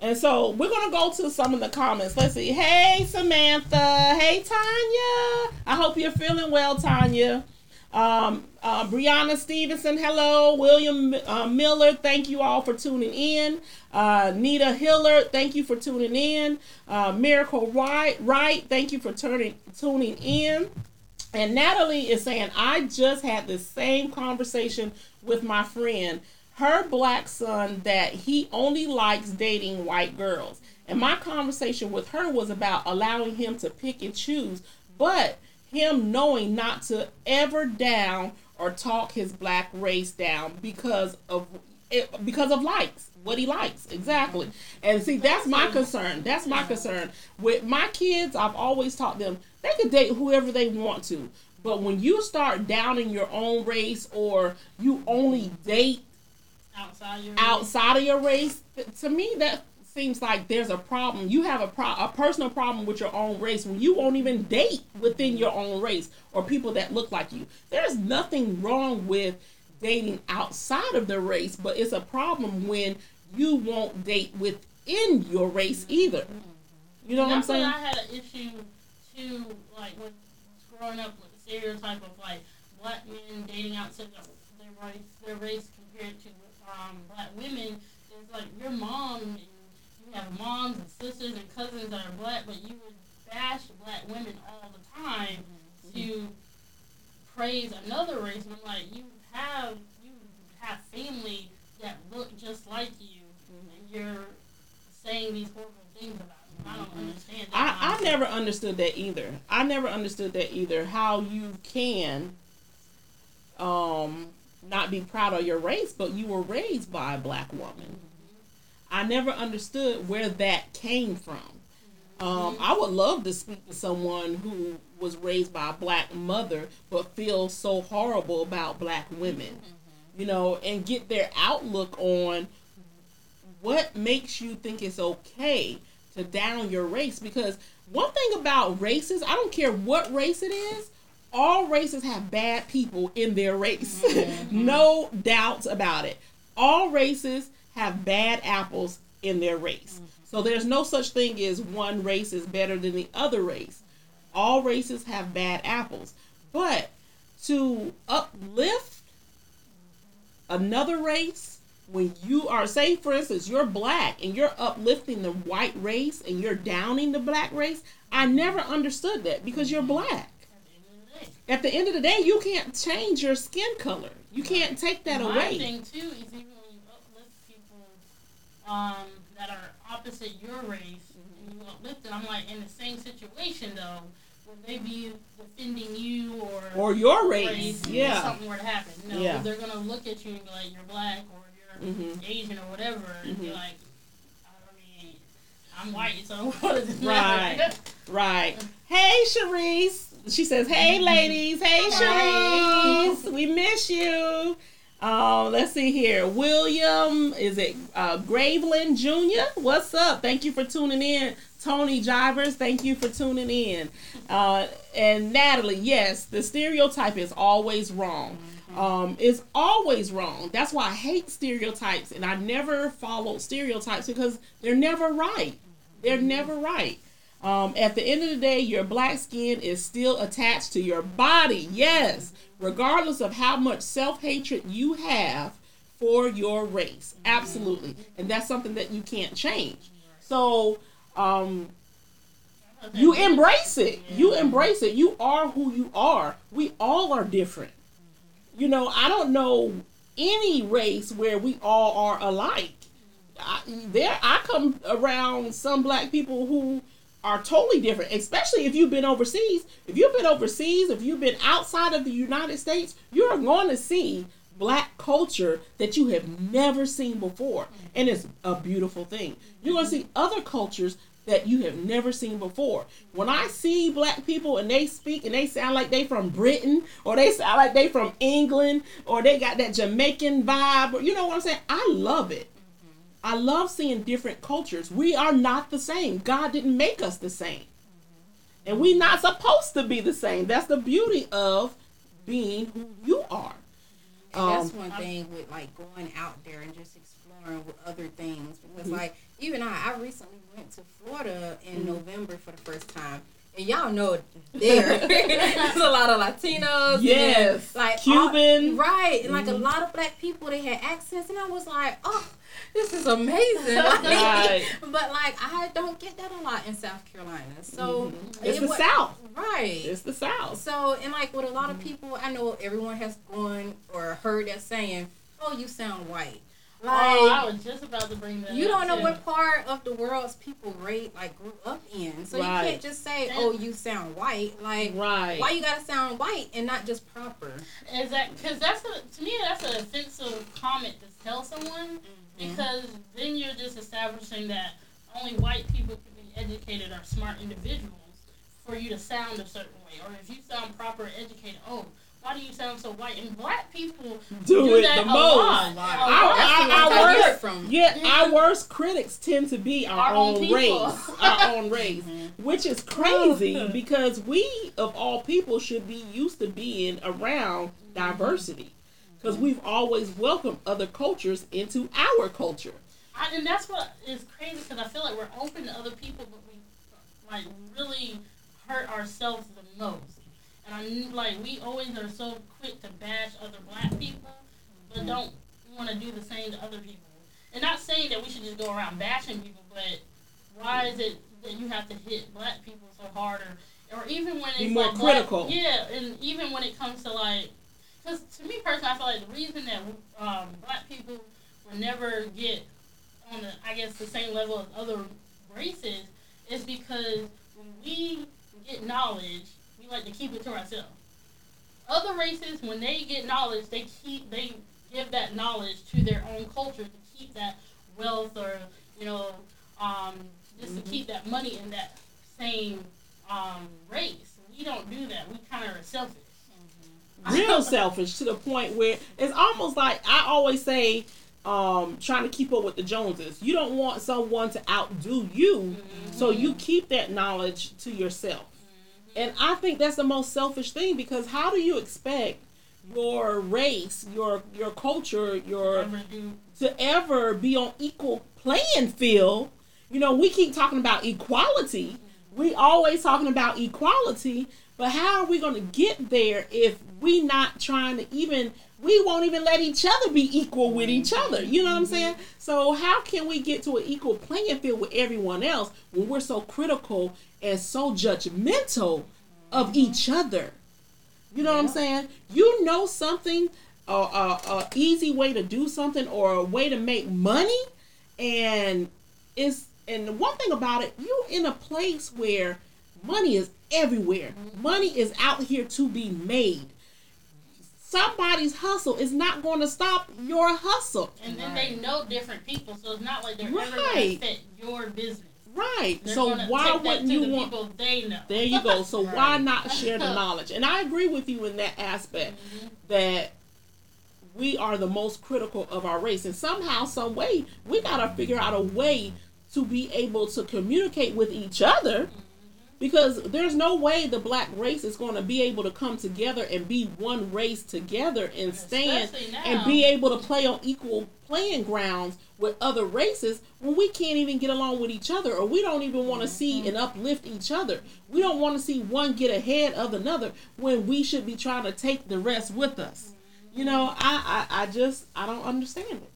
And so we're gonna go to some of the comments. Let's see. Hey Samantha. Hey Tanya. I hope you're feeling well, Tanya. Um, uh, Brianna Stevenson, hello. William uh, Miller, thank you all for tuning in. Uh, Nita Hiller, thank you for tuning in. Uh, Miracle Wright, Wright, thank you for turning tuning in. And Natalie is saying, I just had the same conversation with my friend, her black son, that he only likes dating white girls. And my conversation with her was about allowing him to pick and choose, but him knowing not to ever down or talk his black race down because of it, because of likes what he likes exactly. And see that's my concern that's my concern. With my kids i've always taught them they can date whoever they want to but when you start downing your own race or you only date outside your outside of your race to me that seems like there's a problem. You have a pro- a personal problem with your own race when you won't even date within your own race or people that look like you. There's nothing wrong with dating outside of the race but it's a problem when you won't date within your race either. You know what i'm saying I had an issue too, like when growing up with the stereotype of like black men dating outside their race, their race compared to um, black women. It's like your mom have moms and sisters and cousins that are black, but you would bash black women all the time mm-hmm. to praise another race. And I'm like, you have you have family that look just like you, mm-hmm. and you're saying these horrible things about them. I don't mm-hmm. understand. I, I never understood that either. I never understood that either. How you can um not be proud of your race, but you were raised by a black woman. I never understood where that came from. Um, I would love to speak to someone who was raised by a black mother but feels so horrible about black women, you know, and get their outlook on what makes you think it's okay to down your race. Because one thing about races i don't care what race it is all races have bad people in their race. No doubts about it. All races have bad apples in their race. Mm-hmm. So there's no such thing as one race is better than the other race. All races have bad apples. But to uplift another race when you are say for instance you're black and you're uplifting the white race and you're downing the black race i never understood that because you're black. At the end of the day you can't change your skin color. You can't take that My away. thing too is even when you uplift people um, that are opposite your race, and you uplift them, I'm like in the same situation though. Would they be defending you or or your race if yeah something were to happen? No, Yeah. they're gonna look at you and be like, "You're black" or "You're Mhm. Asian" or whatever, and be Mhm. like, "I mean, I'm white, so what does it Right. matter?" right hey Sharice she says, "Hey, ladies. Hey, Cherise. We miss you." Um, let's see here. William, is it uh, Graveland Jr.? What's up? Thank you for tuning in. Tony Jivers, thank you for tuning in. Uh, and Natalie, yes, the stereotype is always wrong. Um, it's always wrong. That's why I hate stereotypes, and I never follow stereotypes because they're never right. They're never right. Um, at the end of the day, your black skin is still attached to your body. Yes, regardless of how much self hatred you have for your race. Absolutely. And that's something that you can't change. So, um, you embrace it. You embrace it. You are who you are. We all are different. You know, I don't know any race where we all are alike. I, there, I come around some black people who are totally different, especially if you've been overseas. If you've been overseas, if you've been outside of the United States, you're going to see black culture that you have never seen before. And it's a beautiful thing. You're going to see other cultures that you have never seen before. When I see black people and they speak and they sound like they from Britain or they sound like they from England or they got that Jamaican vibe or you know what I'm saying? I love it. I love seeing different cultures. We are not the same. God didn't make us the same. And we're not supposed to be the same. That's the beauty of being who you are. And that's Um, one thing with like going out there and just exploring with other things. Because Mm-hmm. like even I, I recently went to Florida in Mm-hmm. November for the first time. And y'all know there there's a lot of Latinos. and Yes. like Cuban. all- right. And like a Mhm. lot of black people they had accents and I was like, Oh, this is amazing. Like, Right. But like I don't get that a lot in South Carolina. So Mm-hmm. It's it the wa- South. Right. It's the South. So, and like with a lot of people, I know everyone has gone or heard that saying, "Oh, you sound white." Like oh, I was just about to bring that. you don't know too. what part of the world's people rate like grew up in, so Right. you can't just say, "Oh, you sound white." Like, Right. why you gotta sound white and not just proper? Is that because that's a to me that's an offensive comment to tell someone mm-hmm. because then you're just establishing that only white people can be educated or smart individuals for you to sound a certain way or if you sound proper educated oh why do you sound so white and black people Do it that the a most. lot. Our- Our, lot. That's the our, our worst, from. yeah, our worst critics tend to be our, Our own own, race, our own race, mm-hmm. which is crazy because we, of all people, should be used to being around mm-hmm. diversity mm-hmm. because we've always welcomed other cultures into our culture. I, and that's what is crazy because I feel like we're open to other people, but we like really hurt ourselves the most. And I kn- like we always are so quick to bash other black people, but don't want to do the same to other people. And not saying that we should just go around bashing people, but why is it that you have to hit black people so hard, or or even when it's Be more like black- yeah, and even when it comes to like, because to me personally, I feel like the reason that um, black people will never get on the, I guess, the same level as other races is because when we get knowledge, we like to keep it to ourselves. Other races, when they get knowledge, they keep they give that knowledge to their own culture to keep that wealth or you know, um, just to keep that money in that same um, race. We don't do that. We kind of are selfish. real selfish to the point where it's almost like I always say, um, trying to keep up with the Joneses. You don't want someone to outdo you, so you keep that knowledge to yourself. And I think that's the most selfish thing because how do you expect your race, your your culture, your to ever be on equal playing field. You know, we keep talking about equality. We always talking about equality, but how are we going to get there if we not trying to even we won't even let each other be equal with each other. You know what I'm saying? So how can we get to an equal playing field with everyone else when we're so critical and so judgmental of each other? You know what I'm saying? You know something, a uh, uh, uh, easy way to do something or a way to make money, and it's and the one thing about it, you in a place where money is everywhere. Money is out here to be made. Somebody's hustle is not going to stop your hustle. And then they know different people, so it's not like they're ever going to Right. fit your business. Right. They're so why take wouldn't to you the want? people they know? There you go. So why not share the knowledge? And I agree with you in that aspect Mm-hmm. that we are the most critical of our race, and somehow, some way, we gotta figure out a way to be able to communicate with each other. Because there's no way the black race is going to be able to come together and be one race together and stand and be able to play on equal playing grounds with other races when we can't even get along with each other or we don't even want to see and uplift each other. We don't want to see one get ahead of another when we should be trying to take the rest with us. You know, I, I, I just I don't understand it.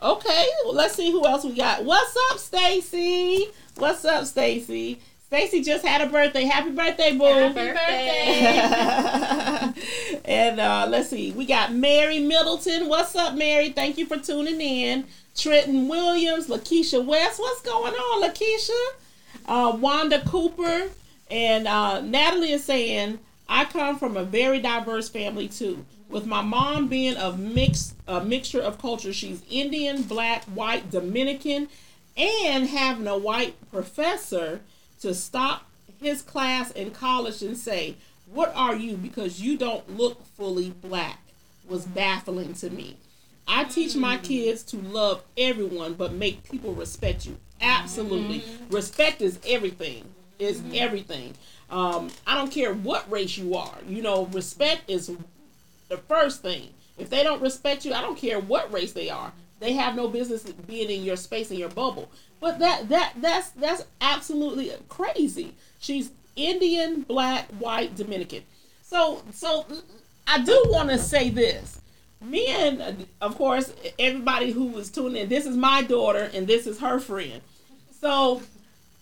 Okay, well, let's see who else we got. What's up, Stacy? What's up, Stacy? Stacy just had a birthday. Happy birthday, boo. Happy birthday. and uh, let's see, we got Mary Middleton. What's up, Mary? Thank you for tuning in. Trenton Williams, Lakeisha West. What's going on, Lakeisha? Uh, Wanda Cooper and uh, Natalie is saying, I come from a very diverse family too. With my mom being a mix, a mixture of cultures, she's Indian, black, white, Dominican, and having a white professor to stop his class in college and say, What are you? Because you don't look fully black was baffling to me. I teach my mm. kids to love everyone, but make people respect you. Absolutely. Mm-hmm. Respect is everything. Is mm-hmm. everything. Um, I don't care what race you are. You know, respect is the first thing. If they don't respect you, I don't care what race they are. They have no business being in your space in your bubble. But that that that's that's absolutely crazy. She's Indian, black, white, Dominican. So so I do want to say this. Me and of course everybody who was tuning in. This is my daughter and this is her friend. So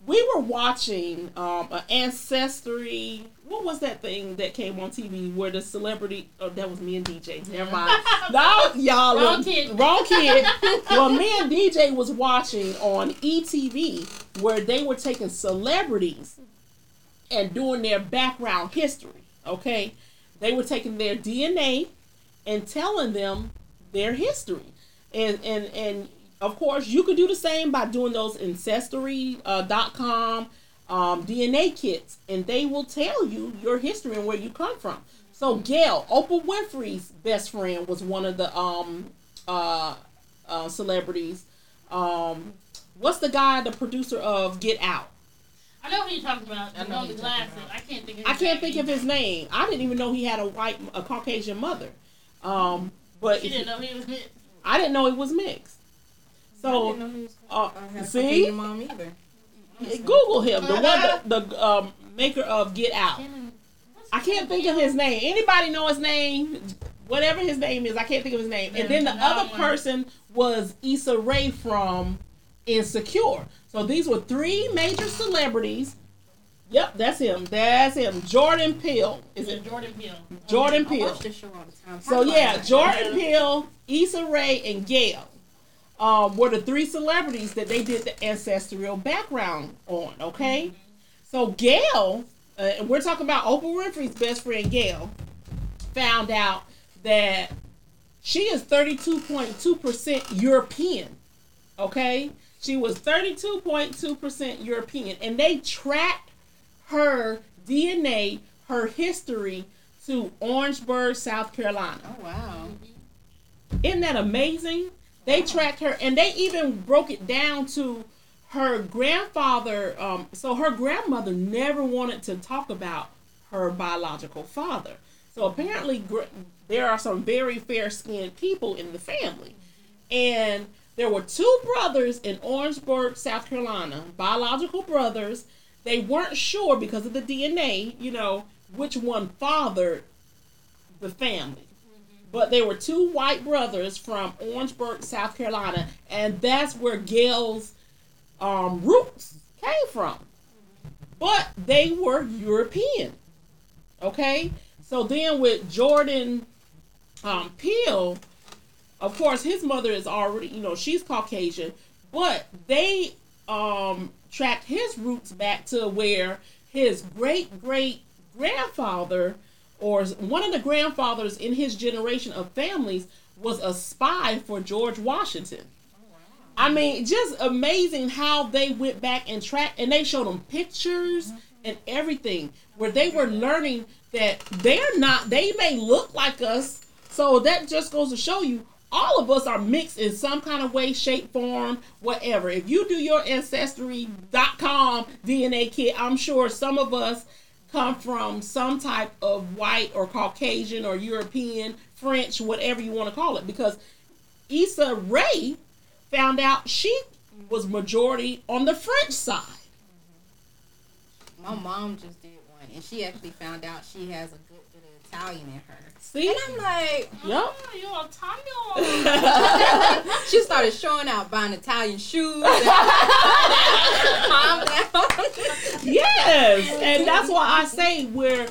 we were watching um, an ancestry. What was that thing that came on TV where the celebrity? Oh, that was me and DJ. Never mind. no, y'all Wrong look- kid. Wrong kid. well, me and DJ was watching on ETV where they were taking celebrities and doing their background history. Okay, they were taking their DNA and telling them their history, and and and of course you could do the same by doing those ancestry.com uh, um, DNA kits, and they will tell you your history and where you come from. So Gail, Oprah Winfrey's best friend, was one of the um uh, uh celebrities. Um, what's the guy, the producer of Get Out? I know who you're talking about. I know one who with you're talking glasses. about. I can't think of. I his can't name think of his name. I didn't even know he had a white, a Caucasian mother. Um, but She didn't know he was. mixed. I didn't know it was mixed. I So didn't know he was uh, I see? Mom either. Google him, the one, the, the um, maker of Get Out. I can't think of his name. Anybody know his name? Whatever his name is, I can't think of his name. And then the other person was Issa Rae from Insecure. So these were three major celebrities. Yep, that's him. That's him. Jordan Peele. Is it Jordan Peele? Jordan I Peele? watch this show all the time. So yeah, Jordan Peele, Issa Rae, and Gail um, were the three celebrities that they did the ancestral background on. Okay, so Gail, uh, and we're talking about Oprah Winfrey's best friend Gail, found out that she is thirty-two point two percent European. Okay, she was thirty-two point two percent European, and they tracked her DNA, her history to Orangeburg, South Carolina. Oh wow. Isn't that amazing? They tracked her, and they even broke it down to her grandfather. Um, so her grandmother never wanted to talk about her biological father. So apparently, gr- there are some very fair-skinned people in the family, and there were two brothers in Orangeburg, South Carolina, biological brothers. They weren't sure because of the DNA, you know, which one fathered the family but they were two white brothers from Orangeburg, South Carolina, and that's where Gail's um, roots came from. But they were European. Okay, so then with Jordan um, of course, his mother is already, you know, she's Caucasian, but they um, tracked his roots back to where his great great grandfather or one of the grandfathers in his generation of families was a spy for George Washington. I mean, just amazing how they went back and tracked, and they showed them pictures and everything where they were learning that they're not. They may look like us, so that just goes to show you. All of us are mixed in some kind of way, shape, form, whatever. If you do your ancestry.com DNA kit, I'm sure some of us come from some type of white or Caucasian or European, French, whatever you want to call it. Because Issa Rae found out she was majority on the French side. My mom just did one, and she actually found out she has a good bit of Italian in her. See? And I'm like, Yep. You're Italian. she started showing out buying Italian shoes. Yes, and that's why I say we're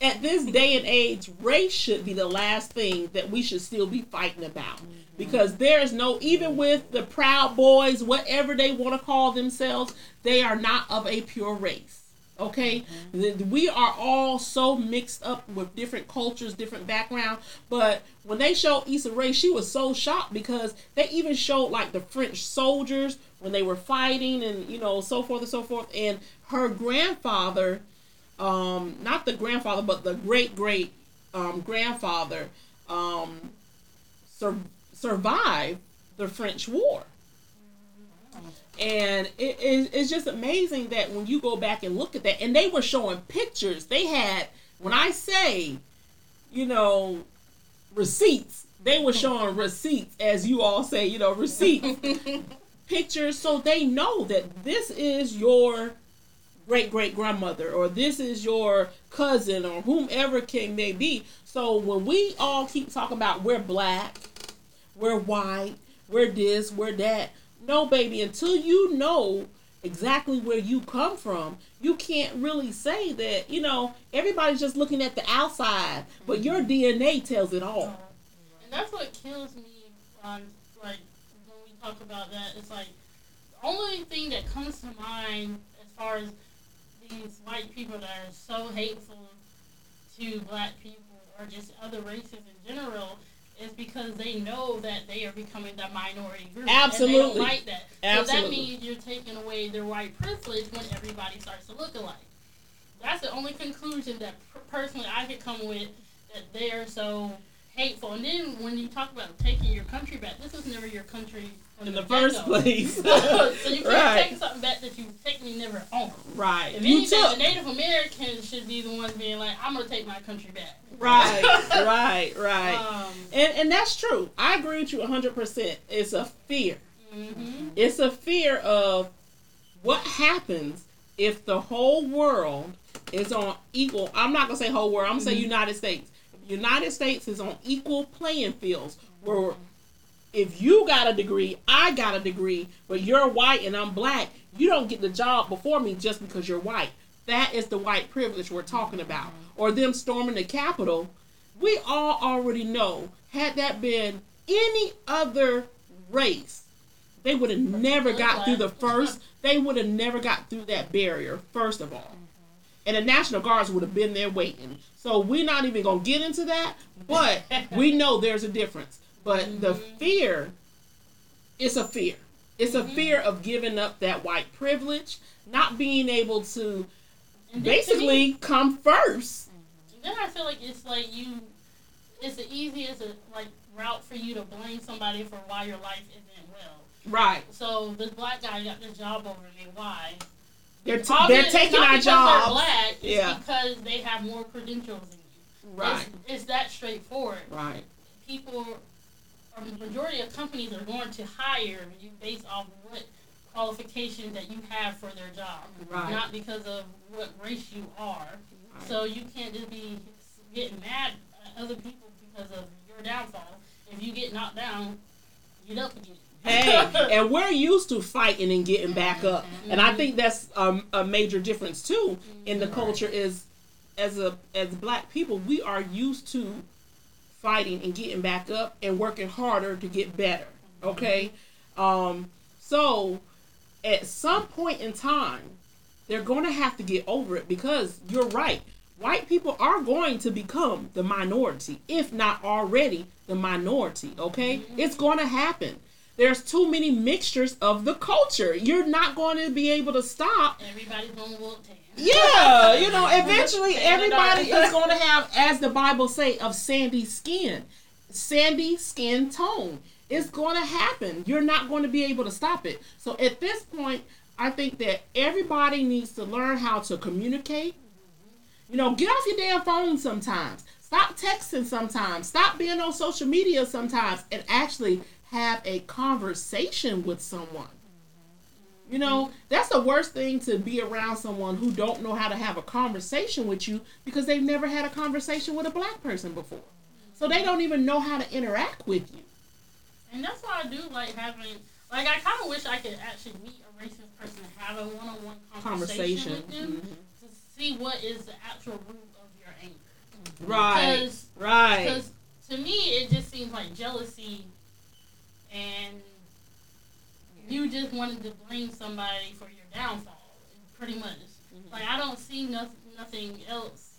at this day and age, race should be the last thing that we should still be fighting about. Because there's no, even with the Proud Boys, whatever they want to call themselves, they are not of a pure race. Okay, Th- we are all so mixed up with different cultures, different background. But when they showed Issa Rae, she was so shocked because they even showed like the French soldiers when they were fighting, and you know so forth and so forth. And her grandfather, um, not the grandfather, but the great great um, grandfather, um, sur- survived the French War. And it, it, it's just amazing that when you go back and look at that, and they were showing pictures. They had, when I say, you know, receipts, they were showing receipts, as you all say, you know, receipts, pictures, so they know that this is your great great grandmother or this is your cousin or whomever can may be. So when we all keep talking about we're black, we're white, we're this, we're that. No, baby, until you know exactly where you come from, you can't really say that, you know, everybody's just looking at the outside, but your DNA tells it all. And that's what kills me on like when we talk about that. It's like the only thing that comes to mind as far as these white people that are so hateful to black people or just other races in general is because they know that they are becoming the minority group. And they Absolutely. don't like that. So that means you're taking away their white privilege when everybody starts to look alike. That's the only conclusion that personally I could come with that they are so hateful. And then when you talk about taking your country back, this was never your country In the first place. so you can't Right. take something back that you technically never owned. right. If You anything, took. the Native Americans should be the ones being like, "I'm gonna take my country back." Right, right, right. Um, And and that's true. I agree with you 100%. It's a fear. hmm It's a fear of what happens if the whole world is on equal. I'm not gonna say whole world. I'm gonna say United States. United States is on equal playing fields where if you got a degree, I got a degree, but you're white and I'm black, you don't get the job before me just because you're white. That is the white privilege we're talking about. Or them storming the Capitol. We all already know, had that been any other race, they would have never got through the first, they would have never got through that barrier, first of all. And the National Guards would have been there waiting. So we're not even going to get into that, but we know there's a difference. But mm-hmm. the fear, it's a fear. It's a mm-hmm. fear of giving up that white privilege, not being able to to me- basically come first. Mm-hmm. then I feel like it's like you, it's the easiest uh, like route for you to blame somebody for why your life isn't well. Right. So this black guy got this job over me. Why? They're, t- they're taking our jobs. black. It's Yeah. because they have more credentials than you. Right. It's, it's that straightforward. Right. People, or the majority of companies are going to hire you based off what qualifications that you have for their job, Right. not because of what race you are. So you can't just be getting mad at other people because of your downfall. If you get knocked down, get up again. Hey, and we're used to fighting and getting back up, and I think that's um, a major difference too in the culture. Is as a as black people, we are used to fighting and getting back up and working harder to get better. Okay, um, so at some point in time, they're going to have to get over it because you're right. White people are going to become the minority, if not already the minority. Okay, it's going to happen. there's too many mixtures of the culture. You're not going to be able to stop Everybody's look tan. Yeah, you know, eventually everybody is going to have, as the Bible say, of sandy skin, sandy skin tone. It's going to happen. You're not going to be able to stop it. So at this point, I think that everybody needs to learn how to communicate. You know, get off your damn phone sometimes. Stop texting sometimes. Stop being on social media sometimes, and actually have a conversation with someone. You know, that's the worst thing to be around someone who don't know how to have a conversation with you because they've never had a conversation with a black person before. So they don't even know how to interact with you. And that's why I do like having, like, I kind of wish I could actually meet a racist person and have a one on one conversation, Conversation. with them Mhm. to see what is the actual root of your anger. Right. Because Right. Because to me, it just seems like jealousy, and you just wanted to blame somebody for your downfall, pretty much. Mm-hmm. Like I don't see nothing, nothing else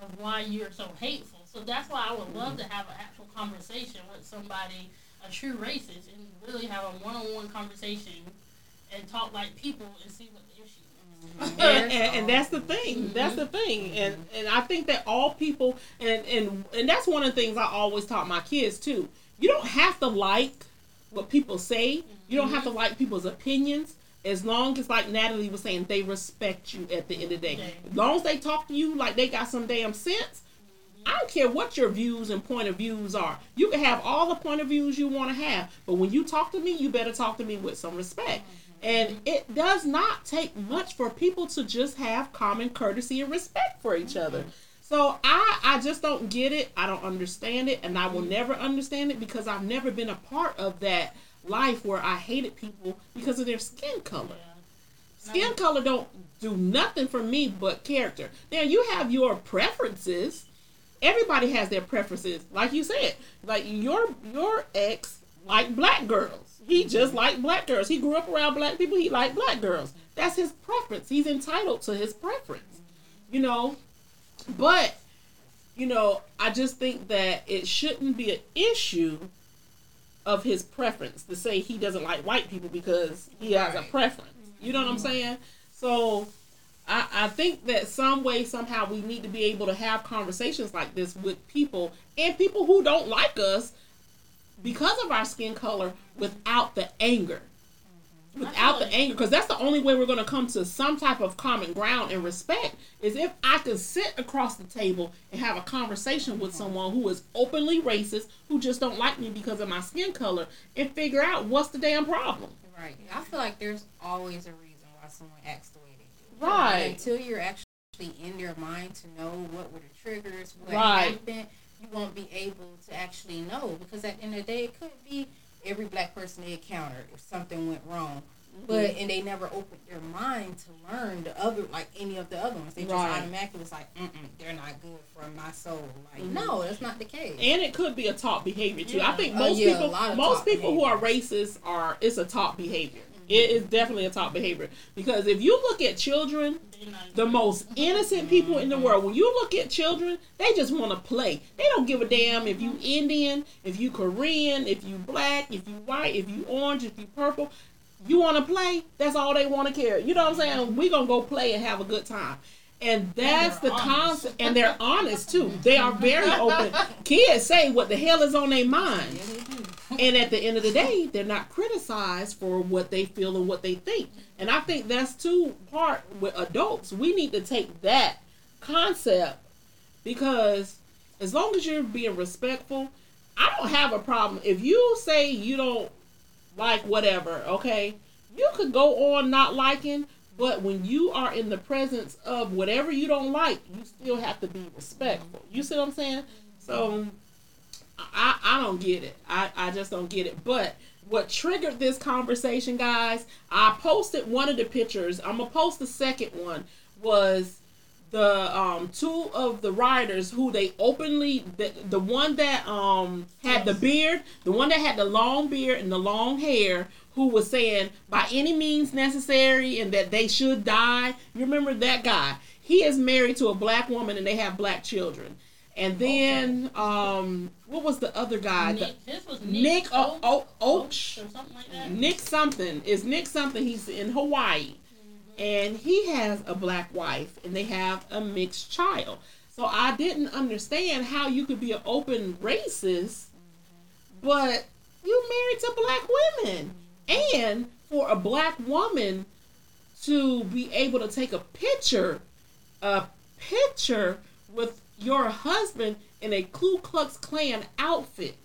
of why you're so hateful. So that's why I would love mm-hmm. to have an actual conversation with somebody, a true racist, and really have a one-on-one conversation and talk like people and see what the issue is. and, and, and that's the thing. Mm-hmm. That's the thing. And and I think that all people and and and that's one of the things I always taught my kids too. You don't have to like what people say. You don't have to mm-hmm. like people's opinions. As long as, like Natalie was saying, they respect you at the end of the day. As long as they talk to you like they got some damn sense, I don't care what your views and point of views are. You can have all the point of views you want to have, but when you talk to me, you better talk to me with some respect. Mm-hmm. And it does not take much for people to just have common courtesy and respect for each other. So I I just don't get it. I don't understand it, and I will mm-hmm. never understand it because I've never been a part of that life where I hated people because of their skin color. Skin color don't do nothing for me but character. Now you have your preferences. Everybody has their preferences. Like you said, like your your ex liked black girls. He mm-hmm. just liked black girls. He grew up around black people. He liked black girls. That's his preference. He's entitled to his preference. You know, but you know, I just think that it shouldn't be an issue of his preference to say he doesn't like white people because he has a preference. You know what I'm mm-hmm. saying? So I, I think that some way, somehow, we need to be able to have conversations like this with people and people who don't like us because of our skin color without the anger. Without the anger, because that's the only way we're going to come to some type of common ground and respect is if I can sit across the table and have a conversation with someone who is openly racist, who just don't like me because of my skin color, and figure out what's the damn problem. Right. I feel like there's always a reason why someone acts the way they do. Right. And until you're actually in their mind to know what were the triggers, what Right. happened, you won't be able to actually know. Because at the end of the day, it could be every black person they encountered if something went wrong. Mm-hmm. But and they never opened their mind to learn the other, like any of the other ones. They just Right. automatically was like, Mm-mm, "They're not good for my soul." Like, no, that's not the case. and it could be a taught behavior too. I Yeah. think Oh, most yeah, people, most taught people who are racist are it's a taught behavior. It is definitely a taught behavior because if you look at children, the most innocent people in the world, when you look at children, they just want to play. They don't give a damn if you Indian, if you Korean, if you black, if you white, if you orange, if you purple. You want to play? That's all they want to care. You know what I'm saying? We're gonna go play and have a good time. And that's they're the concept. And they're honest too. They are very open. Kids say what the hell is on their mind. And at the end of the day, they're not criticized for what they feel and what they think. And I think that's too part with adults. We need to take that concept because as long as you're being respectful, I don't have a problem. If you say you don't like whatever, okay, you could go on not liking, but when you are in the presence of whatever you don't like, you still have to be respectful. You see what I'm saying? So I, I don't get it. I, I just don't get it. But what triggered this conversation, guys, I posted one of the pictures. I'm gonna post the second one. Was the um two of the riders who they openly the, the one that um had the beard, the one that had the long beard and the long hair, who was saying by any means necessary and that they should die. You remember that guy? He is married to a black woman and they have black children. And then um, what was the other guy? The- Nick, his was Nick, Nick o- o- Oaks or something like that. Nick something is Nick something. He's in Hawaii, and he has a black wife, and they have a mixed child. So I didn't understand how you could be an open racist, but you married to black women, and for a black woman to be able to take a picture, a picture with your husband in a Ku Klux Klan outfit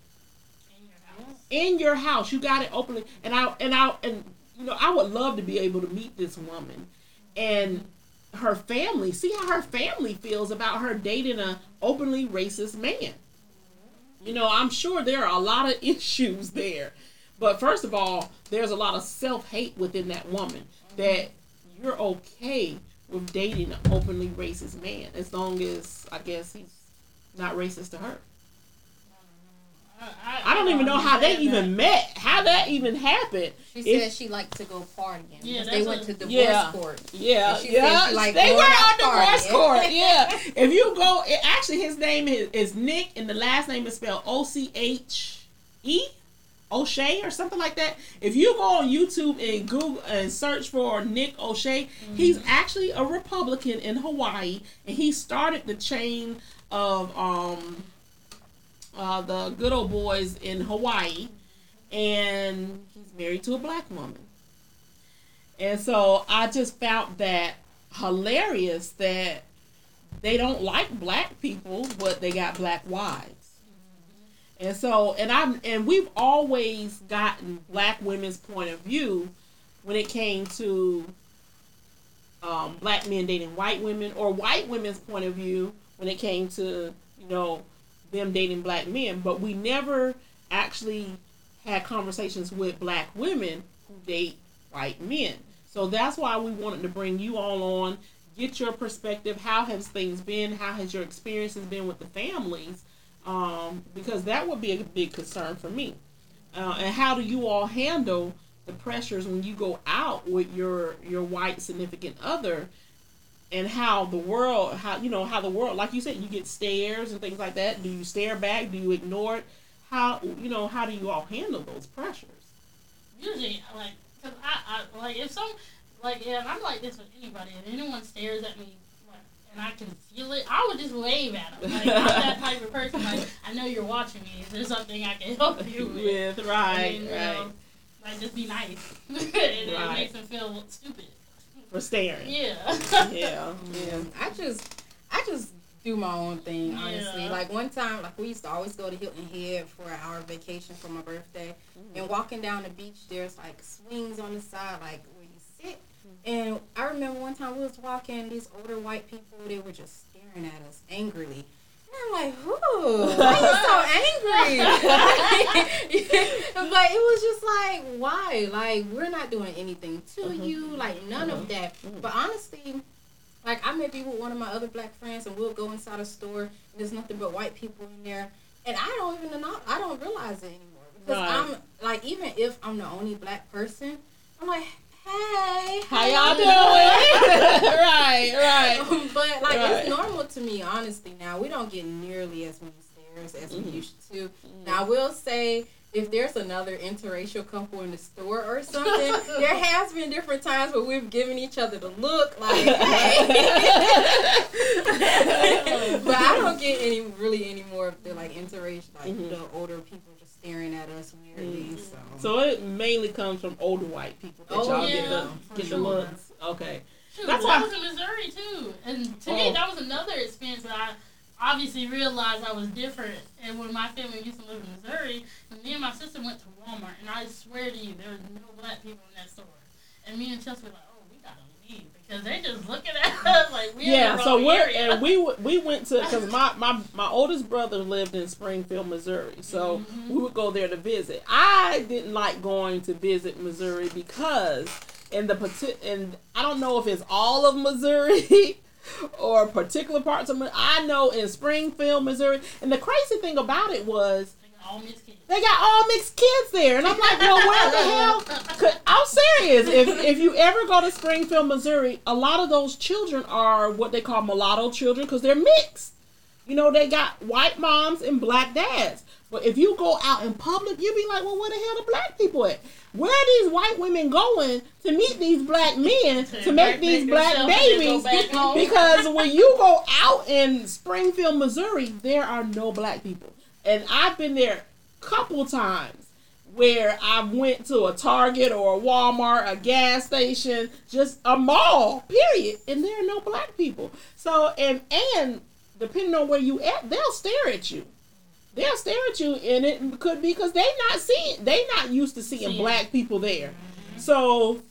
in your house. You got it openly, and I and I and you know I would love to be able to meet this woman and her family. See how her family feels about her dating a openly racist man. You know, I'm sure there are a lot of issues there. But first of all, there's a lot of self hate within that woman that you're okay with dating an openly racist man as long as I guess he's not racist to her. I, I don't even know how they understand even met, how that even happened. She If- said she liked to go partying. Yeah, they went a- to divorce Yeah. court. Yeah, she yeah, said she liked they were on divorce partying. court. Yeah, if you go, it, actually, his name is, is Nick, and the last name is spelled O C H E, O'Shea or something like that. If you go on YouTube and Google and search for Nick O'Shea, he's actually a Republican in Hawaii, and he started the chain of um uh, the good old boys in Hawaii, and he's married to a black woman. And so I just found that hilarious that they don't like black people, but they got black wives. And so, and I'm, and we've always gotten black women's point of view when it came to um, black men dating white women, or white women's point of view when it came to you know them dating black men. But we never actually had conversations with black women who date white men. So that's why we wanted to bring you all on, get your perspective. How has things been? How has your experiences been with the families? Um, because that would be a big concern for me. Uh, and how do you all handle the pressures when you go out with your your white significant other? And how the world, how you know how the world, like you said, you get stares and things like that. Do you stare back? Do you ignore it? How you know how do you all handle those pressures? usually like because I, I like if some like yeah I'm like this with anybody if anyone stares at me and I can feel it I would just wave at them like I'm that type of person like I know you're watching me is there something I can help you with With right, I mean, you right, know, like just be nice it, it makes them feel stupid for staring. yeah Yeah, yeah. I just, I just do my own thing, honestly. Yeah. Like one time, like we used to always go to Hilton Head for our vacation for my birthday, Mm-hmm. and walking down the beach, there's like swings on the side, like where you sit. Mm-hmm. And I remember one time we was walking, these older white people, they were just staring at us angrily. And I'm like, who? Why are you so angry? but it was just like, why? Like, we're not doing anything to Mm-hmm. you. Like, none of that. But honestly, like, I may be with one of my other black friends and we'll go inside a store and there's nothing but white people in there. And I don't even know, I don't realize it anymore. Because Right. I'm, like, even if I'm the only black person, I'm like, hey, How y'all doing? right, right. but like Right. it's normal to me, honestly. Now we don't get nearly as many stares as Mm-hmm. we used to. Now I will say, if there's another interracial couple in the store or something, there has been different times where we've given each other the look, like, hey. but I don't get any really any more of the like interracial, like Mhm. the older people staring at us weirdly. Mhm. So. So it mainly comes from older white people that Oh, y'all get yeah, the for get the sure. looks. Okay. Shoot, That's that why- was in Missouri too, and to Oh. me that was another experience that I obviously realized I was different. And when my family used to live in Missouri, and me and my sister went to Walmart, and I swear to you, there was no black people in that store. And me and Chelsea were like, "Oh, we gotta because they just looking at us like we're Yeah, so we're area." and we we went to because my, my my oldest brother lived in Springfield, Missouri, so Mhm. we would go there to visit. I didn't like going to visit Missouri because in the and I don't know if it's all of Missouri or particular parts of. I know in Springfield, Missouri, and the crazy thing about it was all mixed kids. they got all mixed kids there, and I'm like, well, where the hell? Could, I'm serious. If if you ever go to Springfield, Missouri, a lot of those children are what they call mulatto children because they're mixed. You know, they got white moms and black dads. But if you go out in public, you'd be like, well, where the hell the black people at? Where are these white women going to meet these black men to make these black babies? Because when you go out in Springfield, Missouri, there are no black people. And I've been there a couple times where I went to a Target or a Walmart, a gas station, just a mall, period, and there are no black people. So and and depending on where you at, they'll stare at you. They'll stare at you, and it could be because they not seeing, they not used to seeing Seeing. black people there. So,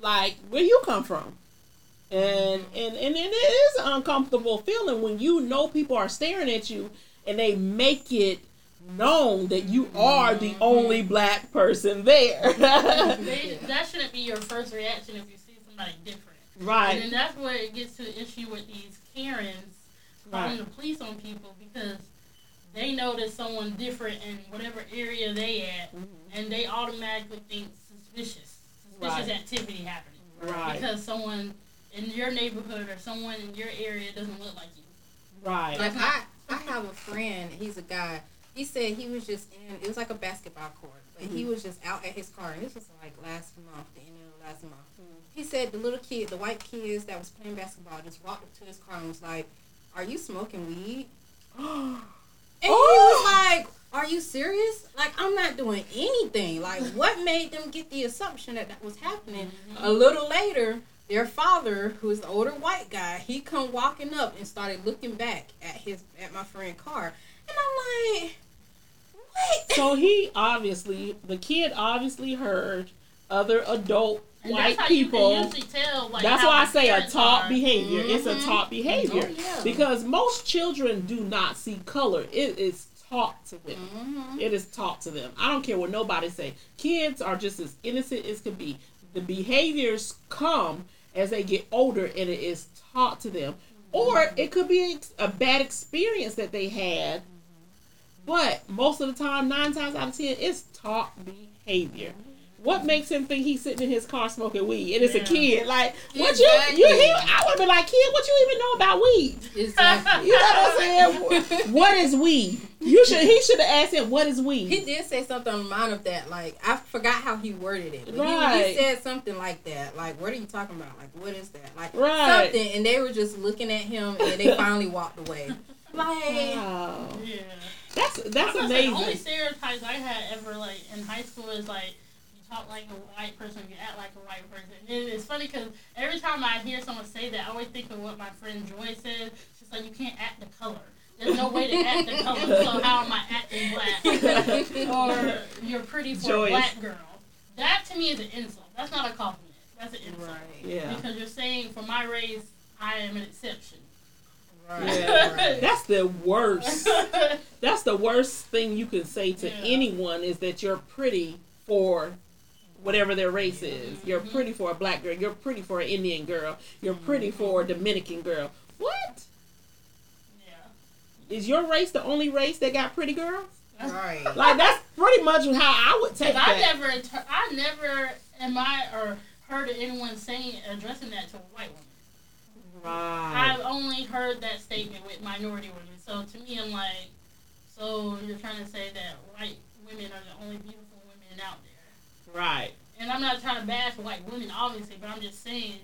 like, where you come from? And and and it is an uncomfortable feeling when you know people are staring at you, and they make it known that you are the only black person there. They, that shouldn't be your first reaction if you see somebody different. Right. And then that's where it gets to the issue with these Karens calling Right. the police on people because they notice someone different in whatever area they at, mm-hmm. and they automatically think suspicious, suspicious Right. activity happening Right. because someone in your neighborhood or someone in your area doesn't look like you. Right. Like I, I have a friend. He's a guy. He said he was just in. It was like a basketball court, but he mm-hmm. was just out at his car. And this was like last month, the end of last month. Mm-hmm. He said the little kid, the white kids that was playing basketball, just walked up to his car and was like, "Are you smoking weed?" And he was oh! like, "Are you serious? Like I'm not doing anything. Like what made them get the assumption that that was happening?" Mm-hmm. A little later, their father, who is the older white guy, he come walking up and started looking back at his at my friend car, and I'm like, "What?" so he obviously, the kid obviously heard other adult And white that's how people. You can usually tell, like, That's how why I say a parents taught are. behavior. It's a Mhm. taught behavior Oh, yeah. because most children do not see color. It is taught to them. Mhm. It is taught to them. I don't care what nobody say. Kids are just as innocent as can be. The behaviors come as they get older, and it is taught to them. Or it could be a bad experience that they had. But most of the time, nine times out of ten, it's taught behavior. What makes him think he's sitting in his car smoking weed? And it's Yeah. a kid. Like, what Exactly. you, you he, I would be like, kid, what you even know about weed? Exactly. You know what I'm saying? what is weed? You should. He should have asked him, what is weed? He did say something on of that. Like I forgot how he worded it. But he- Right. he, said something like that. Like, what are you talking about? Like, what is that? Like Right. something. And they were just looking at him, and they finally walked away. Like, Wow. Yeah. That's that's I was say, the only stereotypes I had ever like in high school is like you talk like a white person, you act like a white person. And it's funny because every time I hear someone say that, I always think of what my friend Joy said. She's like, you can't act the color. There's no way to act the color. So how am I acting black? or you're pretty for Joyce. a black girl. That to me is an insult. That's not a compliment. That's an insult. right, Yeah. Because you're saying for my race, I am an exception. right, Yeah. right. That's the worst. That's the worst thing you can say to Yeah. anyone is that you're pretty for whatever their race is. You're pretty for a black girl. You're pretty for an Indian girl. You're pretty mm-hmm. for a Dominican girl. What? yeah. Is your race the only race that got pretty girls? right. Like that's pretty much how I would take Because I never, I never am I or heard of anyone saying addressing that to a white woman. Right. I've only heard that statement with minority women. So to me, I'm like, so you're trying to say that white women are the only beautiful women out there. Right. And I'm not trying to bash white women, obviously, but I'm just saying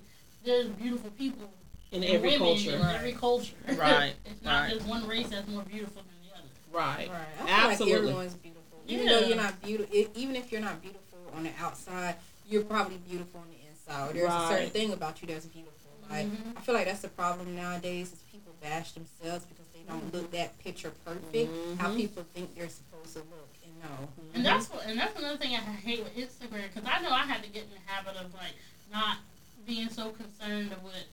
there's beautiful people In every women culture. in every culture. Right, it's not right. just one race that's more beautiful than the other. Right. Right. I feel Absolutely. like everyone's beautiful. Even though you're not beautiful, even if you're not beautiful on the outside, you're probably beautiful on the inside. Or there's a certain thing about you that's beautiful. Like Mhm. I feel like that's the problem nowadays is people bash themselves because they don't look that picture perfect. How Mhm. people think they're supposed to look, and no. And that's what, and that's another thing I hate with Instagram because I know I had to get in the habit of like not being so concerned with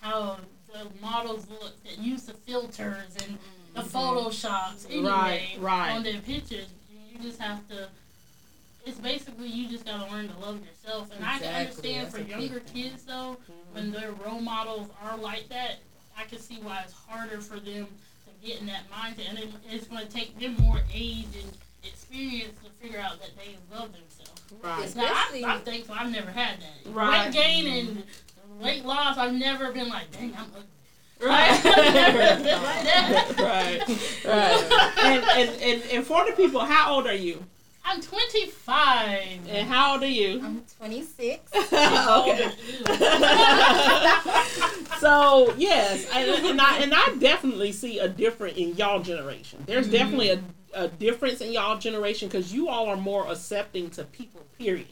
how the models look that use the filters and the photoshops anyway Right, right. on their pictures. You just have to. It's basically you just gotta learn to love yourself, and I can understand that's for younger kids though, when their role models are like that, I can see why it's harder for them to get in that mindset, and it, it's going to take them more age and experience to figure out that they love themselves. Right. Now, Especially- I'm, I'm thankful I've never had that. Right. Weight gain and weight loss, I've never been like, dang, I'm ugly. Right. like right. Right. And, and and and for the people, how old are you? I'm 25. And how old are you? I'm 26. okay. so yes, and, and I and I definitely see a difference in y'all generation. There's mm-hmm. definitely a, a difference in y'all generation because you all are more accepting to people. Period.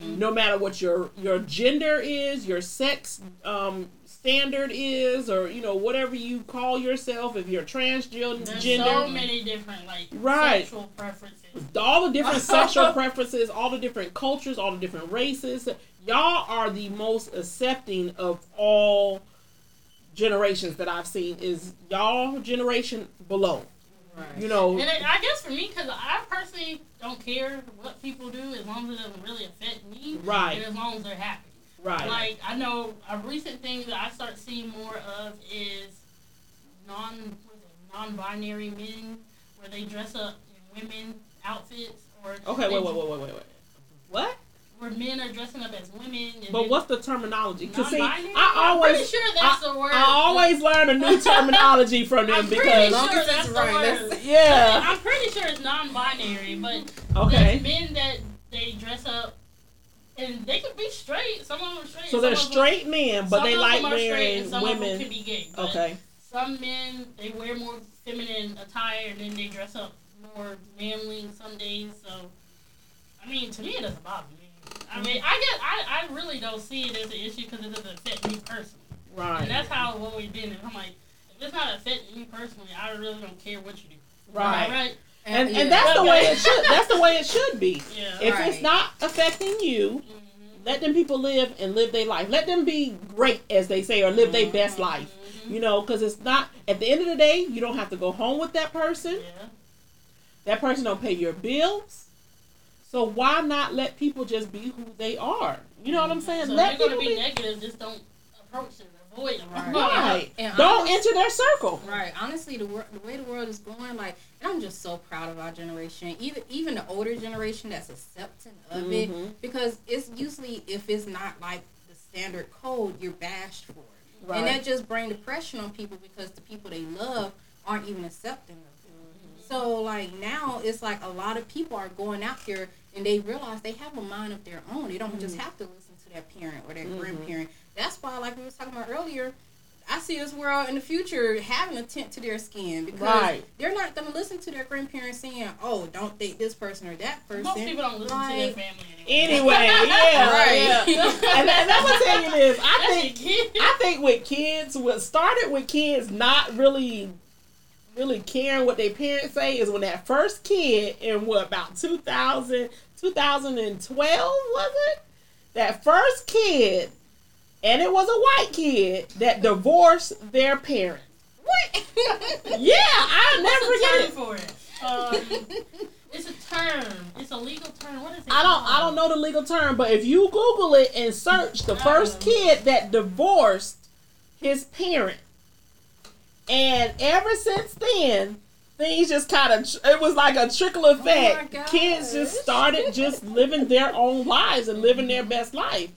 No matter what your your gender is, your sex um, standard is, or you know whatever you call yourself, if you're transgender, There's gender, so many different like Right. sexual preferences. all the different sexual preferences, all the different cultures, all the different races. Y'all are the most accepting of all generations that I've seen. Is y'all generation below? You know, And it, I guess for me, because I personally don't care what people do as long as it doesn't really affect me. Right. And as long as they're happy. right? Like I know a recent thing that I start seeing more of is non what is it, non-binary men where they dress up in women outfits or okay, wait, wait, wait, wait, wait, wait. What? Where men are dressing up as women. And But what's the terminology? Because see, Non-binary? I I'm always, pretty sure that's I, the word. I always learn a new terminology from them I'm pretty because, Long sure as it's that's the word. that's- yeah, I'm pretty sure it's non-binary, but okay. there's men that they dress up, and they could be straight. Some of them are straight. So they're of them- straight men, but they like them straight wearing and some of them women. can be gay. Okay, Some men they wear more feminine attire and then they dress up more manly some days. So, I mean, to me, it doesn't bother me. I mean, I get, I, I really don't see it as an issue because it doesn't affect me personally. right, And that's how I've always been. And I'm like, if it's not affecting me personally, I really don't care what you do. right. Right? And, yeah. and that's the way it should. That's the way it should be. Yeah. If Right. it's not affecting you, Mhm. let them people live and live their life. Let them be great, as they say, or live their best life. Mhm. You know, because it's not. At the end of the day, you don't have to go home with that person. Yeah. That person don't pay your bills. So why not let people just be who they are? You know what I'm saying? So let if you're gonna people be negative, just don't approach them, avoid them. Right. right. And don't honest- enter their circle. Right. Honestly, the wor- the way the world is going, like, and I'm just so proud of our generation. Even even the older generation that's accepting of Mhm. it, because it's usually if it's not like the standard code, you're bashed for it, Right. and that just bring depression on people because the people they love aren't even accepting of it. So like now, it's like a lot of people are going out there and they realize they have a mind of their own. They don't just mm-hmm. have to listen to their parent or their mm-hmm. grandparent. That's why, like we was talking about earlier, I see this world in the future having a tint to their skin because Right. they're not going to listen to their grandparents saying, "Oh, don't date this person or that person." Most people don't listen to their family anymore. Anyway, yeah, Right. yeah. And, and I'm gonna you this. I That's think your kid. I think with kids, what started with kids not really, really caring what their parents say is when that first kid in what about 2000, 2012 was it? That first kid, and it was a white kid that divorced their parents. what? Yeah, I never forget it. for it? Um, it's a term. It's a legal term. What is it? I don't I don't know the legal term, but if you Google it and search the first kid that divorced his parent, and ever since then, things just kind of it was like a trickle oh effect. gosh. Kids just started just living their own lives and living their best life.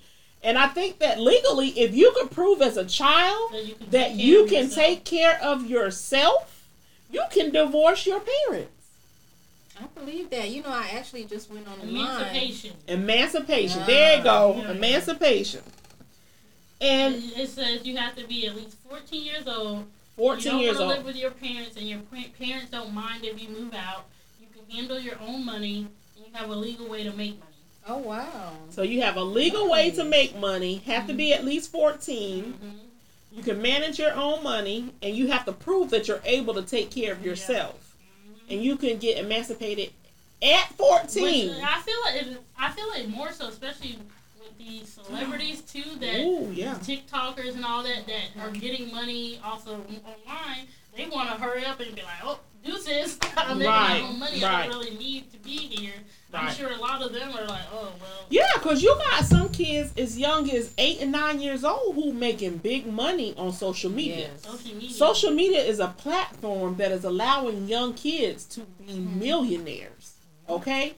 And I think that legally, if you can prove as a child That you can that take care you of can yourself. take care of yourself, you can divorce your parents. I believe that. You know, I actually just went on the line. Emancipation. Emancipation. There you go. yeah. Emancipation. And It it says you have to be at least 14 years old. You 14 don't years want to live with your parents, and your parents don't mind if you move out. You can handle your own money, and you have a legal way to make money. Oh wow. So you have a legal way to make money, have to be at least 14. hmm You can manage your own money, and you have to prove that you're able to take care of yourself. And you can get emancipated at 14. Which I feel like it, I feel like more so, especially with these celebrities too, that Ooh, yeah. TikTokers and all that that are getting money also online. They want to hurry up and be like, "Oh, deuces! I'm making Right, my own money. I don't really need to be here." I'm sure a lot of them are like, "Oh, well." Yeah, because you got some kids as young as 8 and 9 years old who making big money on social media. Yes. Social media. Social media is a platform that is allowing young kids to be mm-hmm. millionaires. Okay?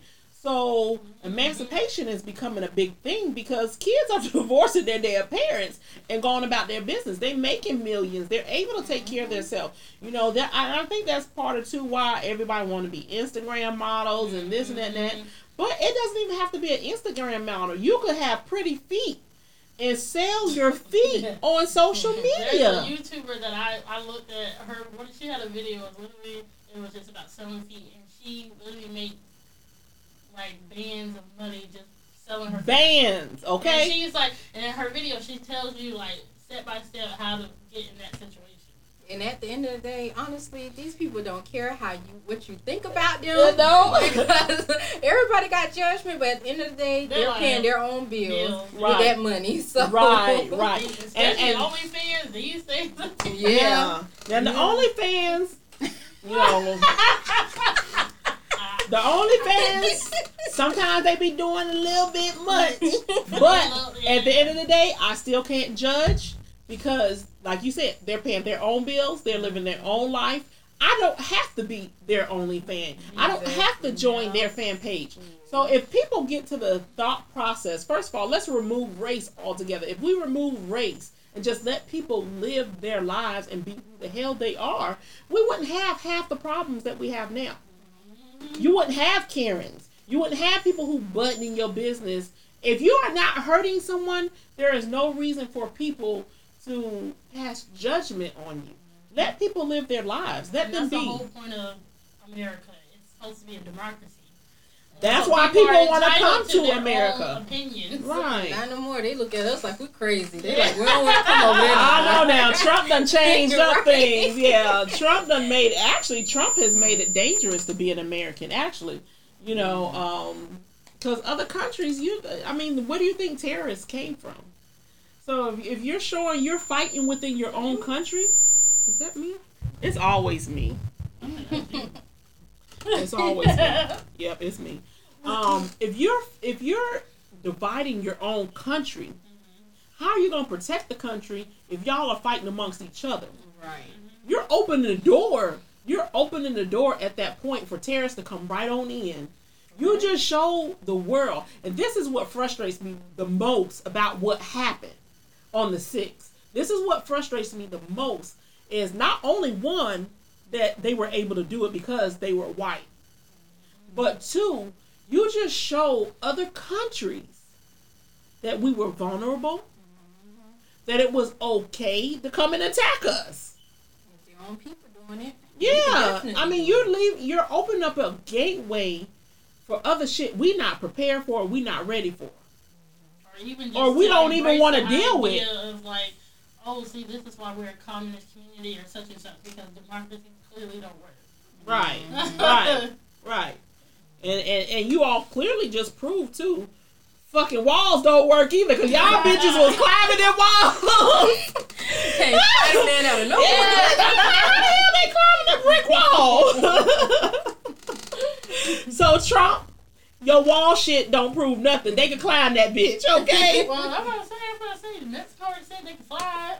So emancipation is becoming a big thing because kids are divorcing their their parents and going about their business. They're making millions. They're able to take care of themselves. You know that I, I think that's part of too why everybody want to be Instagram models and this and that and that. Mm-hmm. But it doesn't even have to be an Instagram model. You could have pretty feet and sell your feet on social media. There's a YouTuber that I, I looked at her. What she had a video of literally it was just about selling feet, and she literally made like bands of money just selling her feet. Bands, And okay? she's like, and in her video, she tells you like step by step how to get in that situation. And at the end of the day, honestly, these people don't care how you what you think about them. No. because everybody got judgment, but at the end of the day, They're they're, like- paying their own bills Bills. with Right. that money. So Right, right. Especially And- and- OnlyFans these things. Yeah. Now the Yeah. OnlyFans, you know, the OnlyFans. Sometimes they be doing a little bit much, but at the end of the day, I still can't judge because, like you said, they're paying their own bills. They're living their own life. I don't have to be their only fan. I don't have to join their fan page. So if people get to the thought process, first of all, let's remove race altogether. If we remove race and just let people live their lives and be who the hell they are, we wouldn't have half the problems that we have now. You wouldn't have Karens. You wouldn't have people who button in your business. If you are not hurting someone, there is no reason for people to pass judgment on you. Let people live their lives. Let And them that's the whole point of America. It's supposed to be a democracy. That's So why are people wanna come to America. Opinions. Right. Not no more. They look at us like we're crazy. They like we don't want to come over there. I know now. Trump done changed up Right. things. Yeah, Trump done made. Actually, Trump has made it dangerous to be an American. Actually, you know, um, because other countries, you, I mean, where do you think terrorists came from? So if, if you're showing you're fighting within your own country, is that me? It's always me. It's always me. Yep, it's me. Um, if you're if you're dividing your own country, how are you gonna protect the country if y'all are fighting amongst each other? Right. You're opening the door. You're opening the door at that point for terrorists to come right on in. You just show the world, and this is what frustrates me the most about what happened on the sixth. This is what frustrates me the most is not only one that they were able to do it because they were white, but two, you just show other countries that we were vulnerable, that it was okay to come and attack us. If their own people doing it. Yeah, I mean you're leave you're opening up a gateway for other shit we not prepared for, we not ready for. Or even just Or we don't even wanna deal with. Of like, oh, see, this is why we're a communist community or such and such because democracy clearly don't work. Right, right, right. And, and and you all clearly just proved too. Fucking walls don't work either because y'all bitches was climbing them walls. Can't find out of nowhere. Yeah, how the hell they climbing the brick wall? so Trump, your wall shit don't prove nothing. They can climb that bitch, okay? Well, I'm gonna say, I'm gonna say, Mexico said they can fly.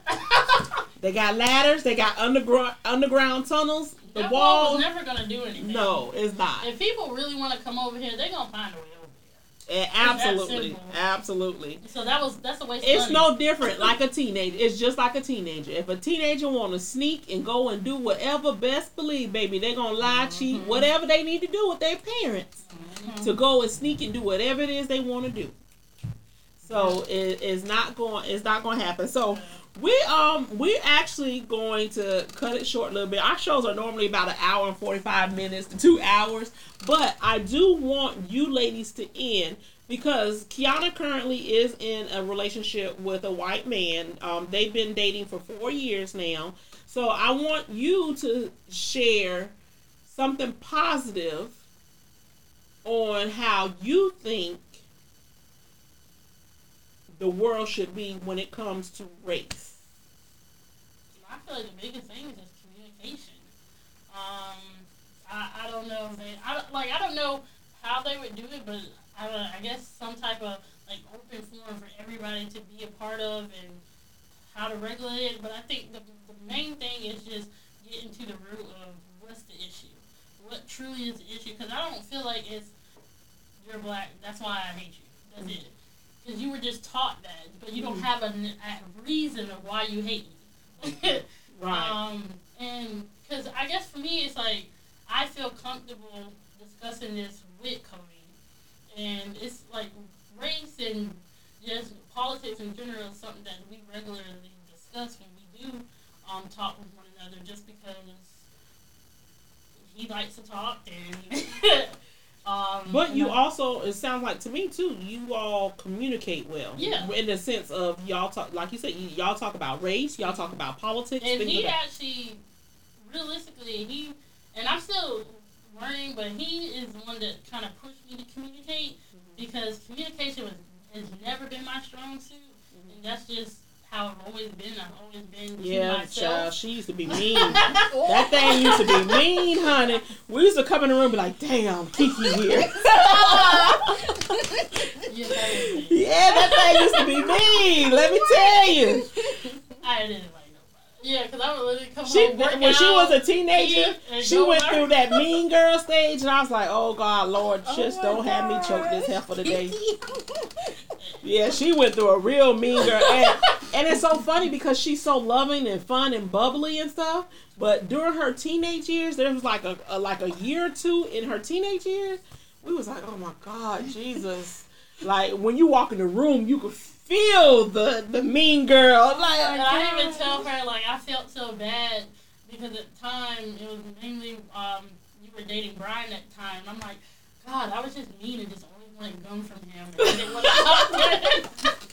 They got ladders. They got underground underground tunnels. The that wall wall. never gonna do anything. No, it's not. If people really want to come over here, they're gonna find a way Eh, absolutely, absolutely. So that was that's a waste. It's no different like a teenager. It's just like a teenager. If a teenager want to sneak and go and do whatever, best believe, baby, they're gonna lie, cheat, whatever they need to do with their parents to go and sneak and do whatever it is they want to do. So it is not going. It's not going to happen. So we um we're actually going to cut it short a little bit. Our shows are normally about an hour and forty five minutes to two hours, but I do want you ladies to end because Kiana currently is in a relationship with a white man. Um, they've been dating for four years now. So I want you to share something positive on how you think the world should be when it comes to race. I feel like the biggest thing is just communication. Um, I, I don't know they, I like I don't know how they would do it, but I don't, I guess some type of like open forum for everybody to be a part of and how to regulate it. But I think the, the main thing is just getting to the root of what's the issue, what truly is the issue, because I don't feel like it's you're black. That's why I hate you. That's it. Because you were just taught that, but you don't have a, a reason of why you hate me. Right. Um, and because I guess for me, it's like I feel comfortable discussing this with Cody, and it's like race and just politics in general is something that we regularly discuss when we do um, talk with one another, just because he likes to talk and. um, But you I- also, it sounds like to me too, you all communicate well. Yeah. In the sense of y'all talk, like you said, y- y'all talk about race, y'all talk about politics. And he actually, realistically, he and I'm still learning, but he is the one that kind of pushed me to communicate because communication was, has never been my strong suit, and that's just how I've always been. I've always been to Yeah, child, she used to be mean. that thing used to be mean, honey. We used to come in the room and be like, damn, Kiki here. Yeah, that is it. yeah, that thing used to be mean. Let me tell you. I didn't like nobody. Yeah, because I would literally come She home, work when she was a teenager, she went work. through that mean girl stage, and I was like, "Oh God, Lord, oh, just my don't have me choke this heifer today." Yeah, she went through a real mean girl, and, and it's so funny because she's so loving and fun and bubbly and stuff. But during her teenage years, there was like a, a like a year or two in her teenage years, we was like, "Oh my God, Jesus!" Like when you walk in the room, you could feel the the mean girl. Like, And I even tell her like I felt so bad because at the time it was mainly um you were dating Brian at the time. I'm like, God, I was just mean and just always wanted gum from him.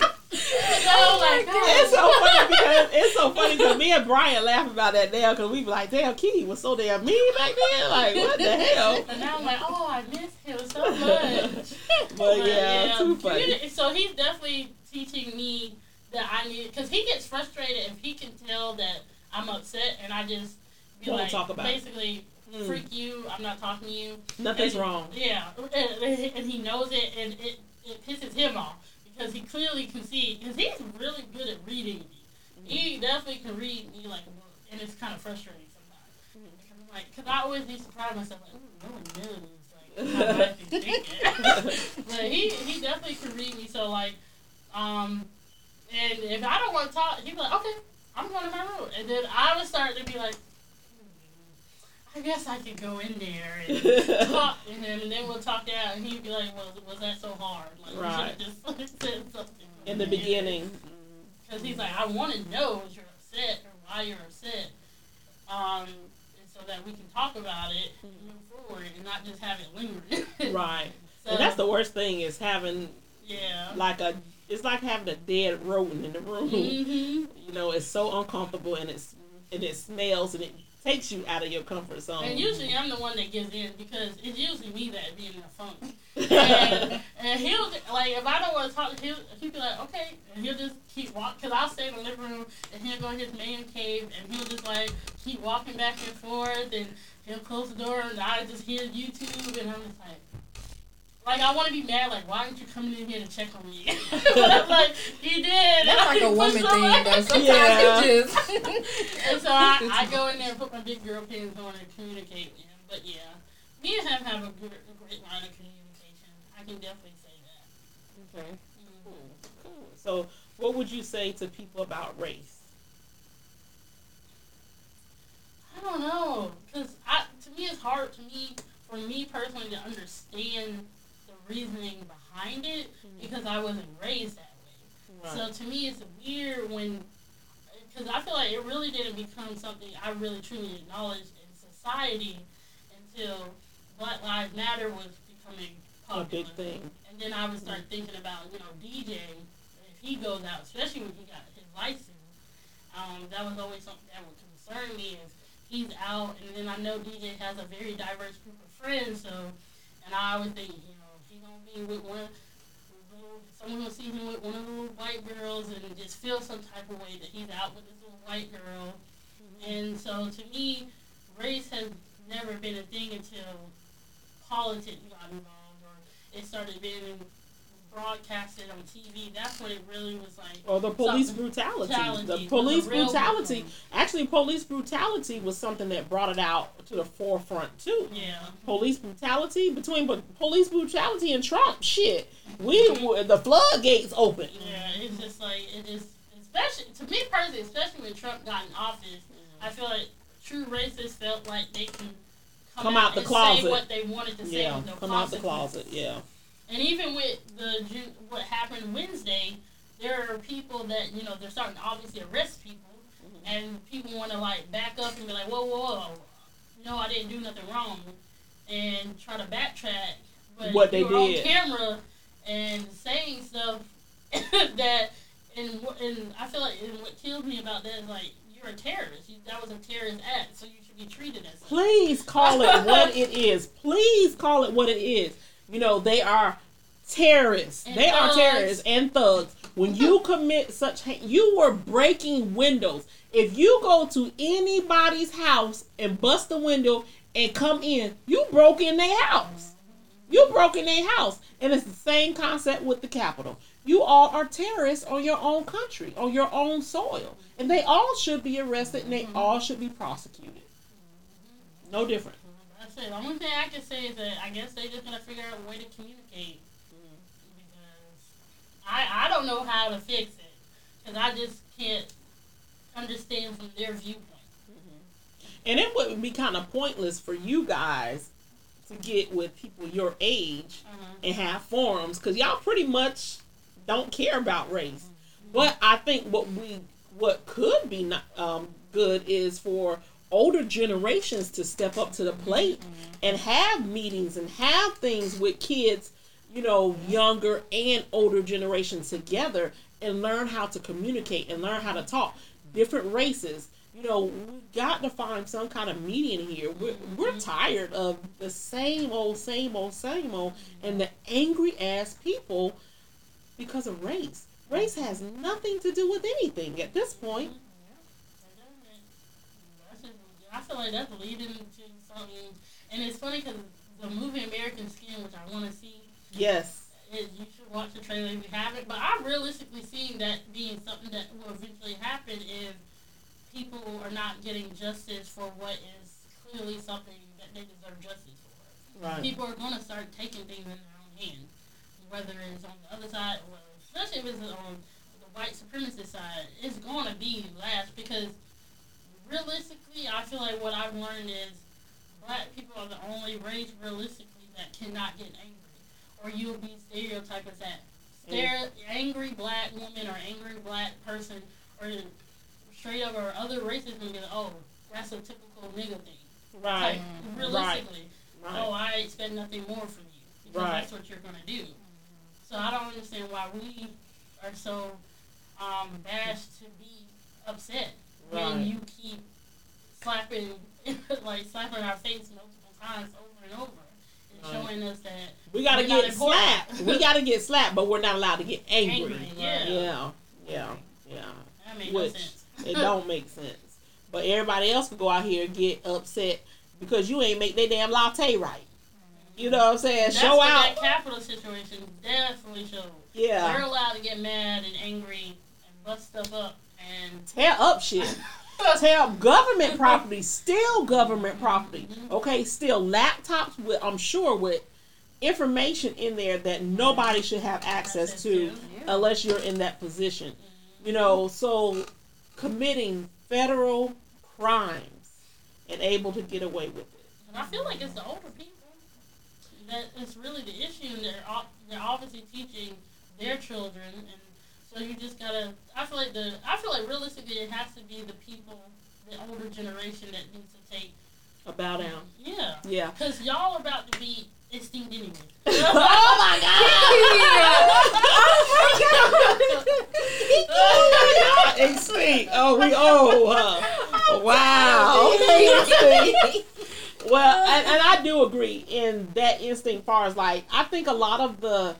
And I didn't want to talk to him. so I'm like, God. It's so funny because it's so funny because me and Brian laugh about that now because we be like, damn, Kiki was so damn mean back then. Like, what the hell? And now I'm like, oh, I miss him so much. But yeah, too funny. So he's definitely teaching me that I need because he gets frustrated if he can tell that I'm upset and I just be Won't like, talk about basically, Mm. freak you. I'm not talking to you. Nothing's And- wrong. Yeah, and, and he knows it, and it, it pisses him off because he clearly can see because he's really good at reading me. He definitely can read me like a book, and it's kind of frustrating sometimes. Because I'm like, because I always be surprised myself, like, no one knows like how I thinking. but he he definitely can read me. So like, um, and if I don't want to talk, he'd like, okay, I'm going to my room, and then I would start to be like. "Hmm, I guess I could go in there and talk to him, and then we'll talk it out, and he'd be like, "Well, was that so hard? Like, Right. you should have just said something." In the beginning. because he's like, "I want to know if you're upset or why you're upset, um, and so that we can talk about it and move forward, and not just have it lingering." Right. So, And that's the worst thing is having yeah. like a, it's like having a dead rodent in the room. hmm You know, it's so uncomfortable and it's, and it smells and it takes you out of your comfort zone. And usually I'm the one that gives in because it's usually me that be in the funk. and, and he'll like if I don't want to talk, he'll he'll be like okay, and he'll just keep walking. Cause I'll stay in the living room and he'll go in his man cave and he'll just like keep walking back and forth and he'll close the door and I just hear YouTube and I'm just like. Like I want to be mad. Like why aren't you coming in here to check on me? but I'm like he did. That's like a woman thing, though. Sometimes Yeah. just. And so I, I go in there and put my big girl pants on and communicate with him. But yeah, me and him have a, good, a great line of communication. I can definitely say that. Okay. Mhm. Cool. Cool. So, what would you say to people about race? I don't know, cause I to me it's hard to me for me personally to understand reasoning behind it because I wasn't raised that way. So to me, it's weird when, because I feel like it really didn't become something I really truly acknowledged in society until Black Lives Matter was becoming a big thing. And then I would start thinking about, you know, DJ, if he goes out, especially when he got his license, um, that was always something that would concern me is he's out, and then I know DJ has a very diverse group of friends, so, and I always think, you know, he gonna be with one, someone gonna see him with one of the little white girls and just feel some type of way that he's out with this little white girl. And so to me, race has never been a thing until politics got involved or it started being broadcasted on TV, that's what it really was like. Or the police brutality. brutality The police brutality. Actually, police brutality was something that brought it out to the forefront too. Yeah. Police brutality between but police brutality and Trump, shit, we the floodgates open. Yeah, it's just like it is, especially to me personally, especially when Trump got in office. I feel like true racists felt like they can come, Come out the and closet. say what they wanted to say. Yeah, with no come out the closet. Yeah, And even with the what happened Wednesday, there are people that you know they're starting to obviously arrest people, Mm-hmm. and people want to like back up and be like, whoa, whoa, whoa, no, I didn't do nothing wrong, and try to backtrack. But What they did. on camera and saying stuff that, and and I feel like and what kills me about that is like you're a terrorist. You, that was a terrorist act, so you should be treated as such. please call it what it is. Please call it what it is. You know they are terrorists. And they are terrorists and thugs. When you commit such, ha- you were breaking windows. If you go to anybody's house and bust the window and come in, you broke in their house. You broke in their house. And it's the same concept with the Capitol. You all are terrorists on your own country, on your own soil. And they all should be arrested and they all should be prosecuted. No different. That's it. The only thing I can say is that I guess they just gotta figure out a way to communicate. Because I I don't know how to fix it. Because I just can't understand from their viewpoint. And it would be kind of pointless for you guys to get with people your age Uh-huh. and have forums because y'all pretty much don't care about race. But I think what we what could be not, um, good is for older generations to step up to the plate and have meetings and have things with kids, you know, younger and older generations together and learn how to communicate and learn how to talk. Different races, you know, we got to find some kind of median here. We're, we're tired of the same old, same old, same old, and the angry ass people because of race. Race has nothing to do with anything at this point. I feel like that's leading to something. And it's funny because the movie American Skin, which I want to see, Yes. is you should watch the trailer if you haven't. But I'm realistically seeing that being something that will eventually happen if people are not getting justice for what is clearly something that they deserve justice for. Right. People are going to start taking things in their own hands, whether it's on the other side or especially if it's on the white supremacist side. It's going to be last because realistically, I feel like what I've learned is black people are the only race realistically that cannot get angry, or you'll be stereotyped as that. Stare, angry black woman or angry black person or straight up or other races gonna be like, oh, that's a typical nigga thing. Right. Like, realistically, Right. oh, I expect nothing more from you because Right. that's what you're gonna do. So I don't understand why we are so um, bashed to be upset Right. when you keep slapping, like slapping our face multiple times over and over, and Right. showing us that We gotta we're get slapped. we gotta get slapped, but we're not allowed to get angry. Angry, yeah. Yeah. Yeah. Yeah. that makes Which no sense. it don't make sense. But everybody else can go out here and get upset because you ain't make their damn latte right. You know what I'm saying? That's Show out. that Capitol situation definitely showed. Yeah. They're allowed to get mad and angry and bust stuff up and Tear up shit. Tear up government property. Still government property. Mm-hmm. Okay. Still laptops with I'm sure with information in there that nobody should have access to unless you're in that position. Mm-hmm. You know, so committing federal crimes and able to get away with it. And I feel like it's the older people that it's really the issue. And they're they're obviously teaching their children, and so you just gotta. I feel like the. I feel like realistically, it has to be the people, the older generation that needs to take. A bow down. Yeah, Yeah. because y'all are about to be extinct anyway. oh my god! Extinct. Oh, we oh. Uh, wow. Well, and, and I do agree in that instinct. Far as like, I think a lot of the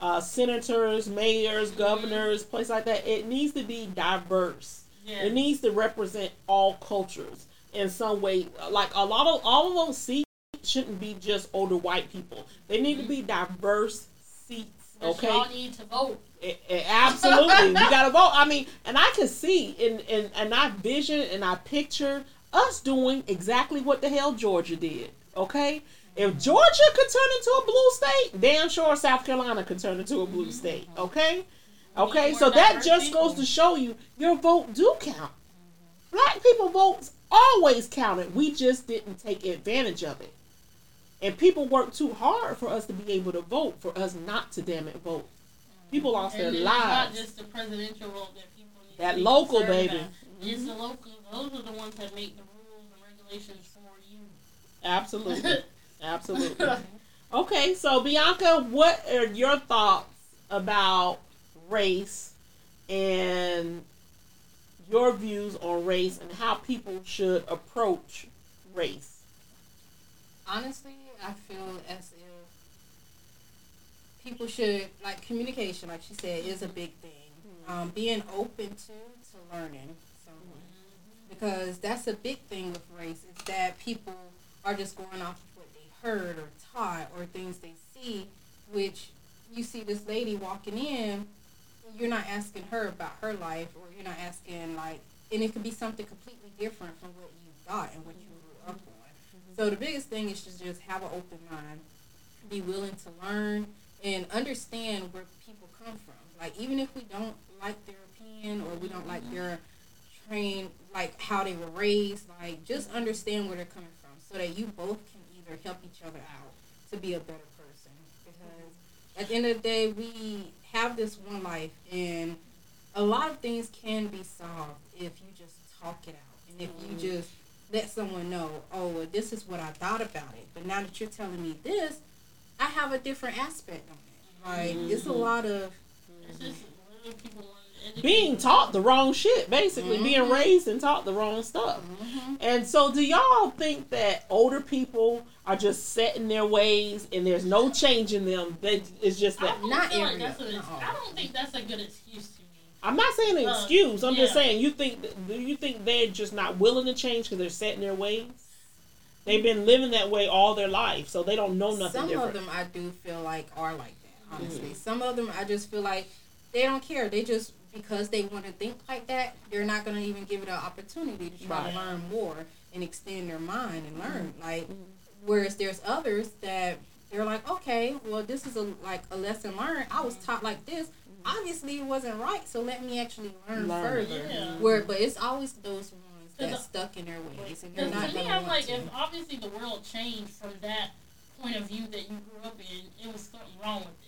uh, senators, mayors, governors, places like that, it needs to be diverse. Yeah. It needs to represent all cultures in some way. Like a lot of all of those seats shouldn't be just older white people. They need to be diverse seats But Okay. y'all need to vote. A- a- absolutely, we gotta vote. I mean, and I can see in in and I vision and I picture us doing exactly what the hell Georgia did. Okay, if Georgia could turn into a blue state, damn sure South Carolina could turn into a blue state. Okay, okay, so that just goes to show you your vote do count. Black people votes always counted. We just didn't take advantage of it. And people worked too hard for us to be able to vote, for us not to damn it vote. People lost their And it's not just the presidential role that people need That local, baby. It's the local. Those are the ones that make the rules and regulations for you. Absolutely. Absolutely. Okay, so Bianca, what are your thoughts about race and your views on race and how people should approach race? honestly, I feel as if people should like communication, like she said, is a big thing. Um, being open to to learning something because that's a big thing with race is that people are just going off of what they heard or taught or things they see, which you see this lady walking in, you're not asking her about her life or you're not asking like, and it could be something completely different from what you thought and what you grew up on. Mm-hmm. So the biggest thing is to just have an open mind, be willing to learn, and understand where people come from. Like even if we don't like their opinion or we don't like mm-hmm. their train, like how they were raised, like just understand where they're coming from, so that you both can either help each other out to be a better person. Because at the end of the day, we have this one life, and a lot of things can be solved if you just talk it out, and if you mm-hmm. just let someone know, oh, well, this is what I thought about it. But now that you're telling me this, I have a different aspect on it. Like, it's a mm-hmm. lot of mm-hmm. It's just little people want to educate Being taught the wrong shit, basically. Being Mhm. raised and taught the wrong stuff. And so, do y'all think that older people are just set in their ways and there's no changing them? That it's just that. don't Not like every- that's an. I don't think that's a good excuse to me. I'm not saying an Uh, excuse. I'm just saying you think that- do you think they're just not willing to change because they're set in their ways? They've been living that way all their life, so they don't know nothing some different. of them I do feel like are like that. Honestly, Mm-hmm. some of them I just feel like they don't care. They just because they want to think like that, they're not gonna even give it an opportunity to try Right. to learn more and extend their mind and learn. Mm-hmm. Like, whereas there's others that they're like, okay, well, this is a like a lesson learned. I was taught like this. Obviously, it wasn't right, so let me actually learn, Learn. further. Yeah. Where, but it's always those ones that stuck in their ways, and they're Because not to me, gonna I'm like, to. if obviously the world changed from that point of view that you grew up in, it was something wrong with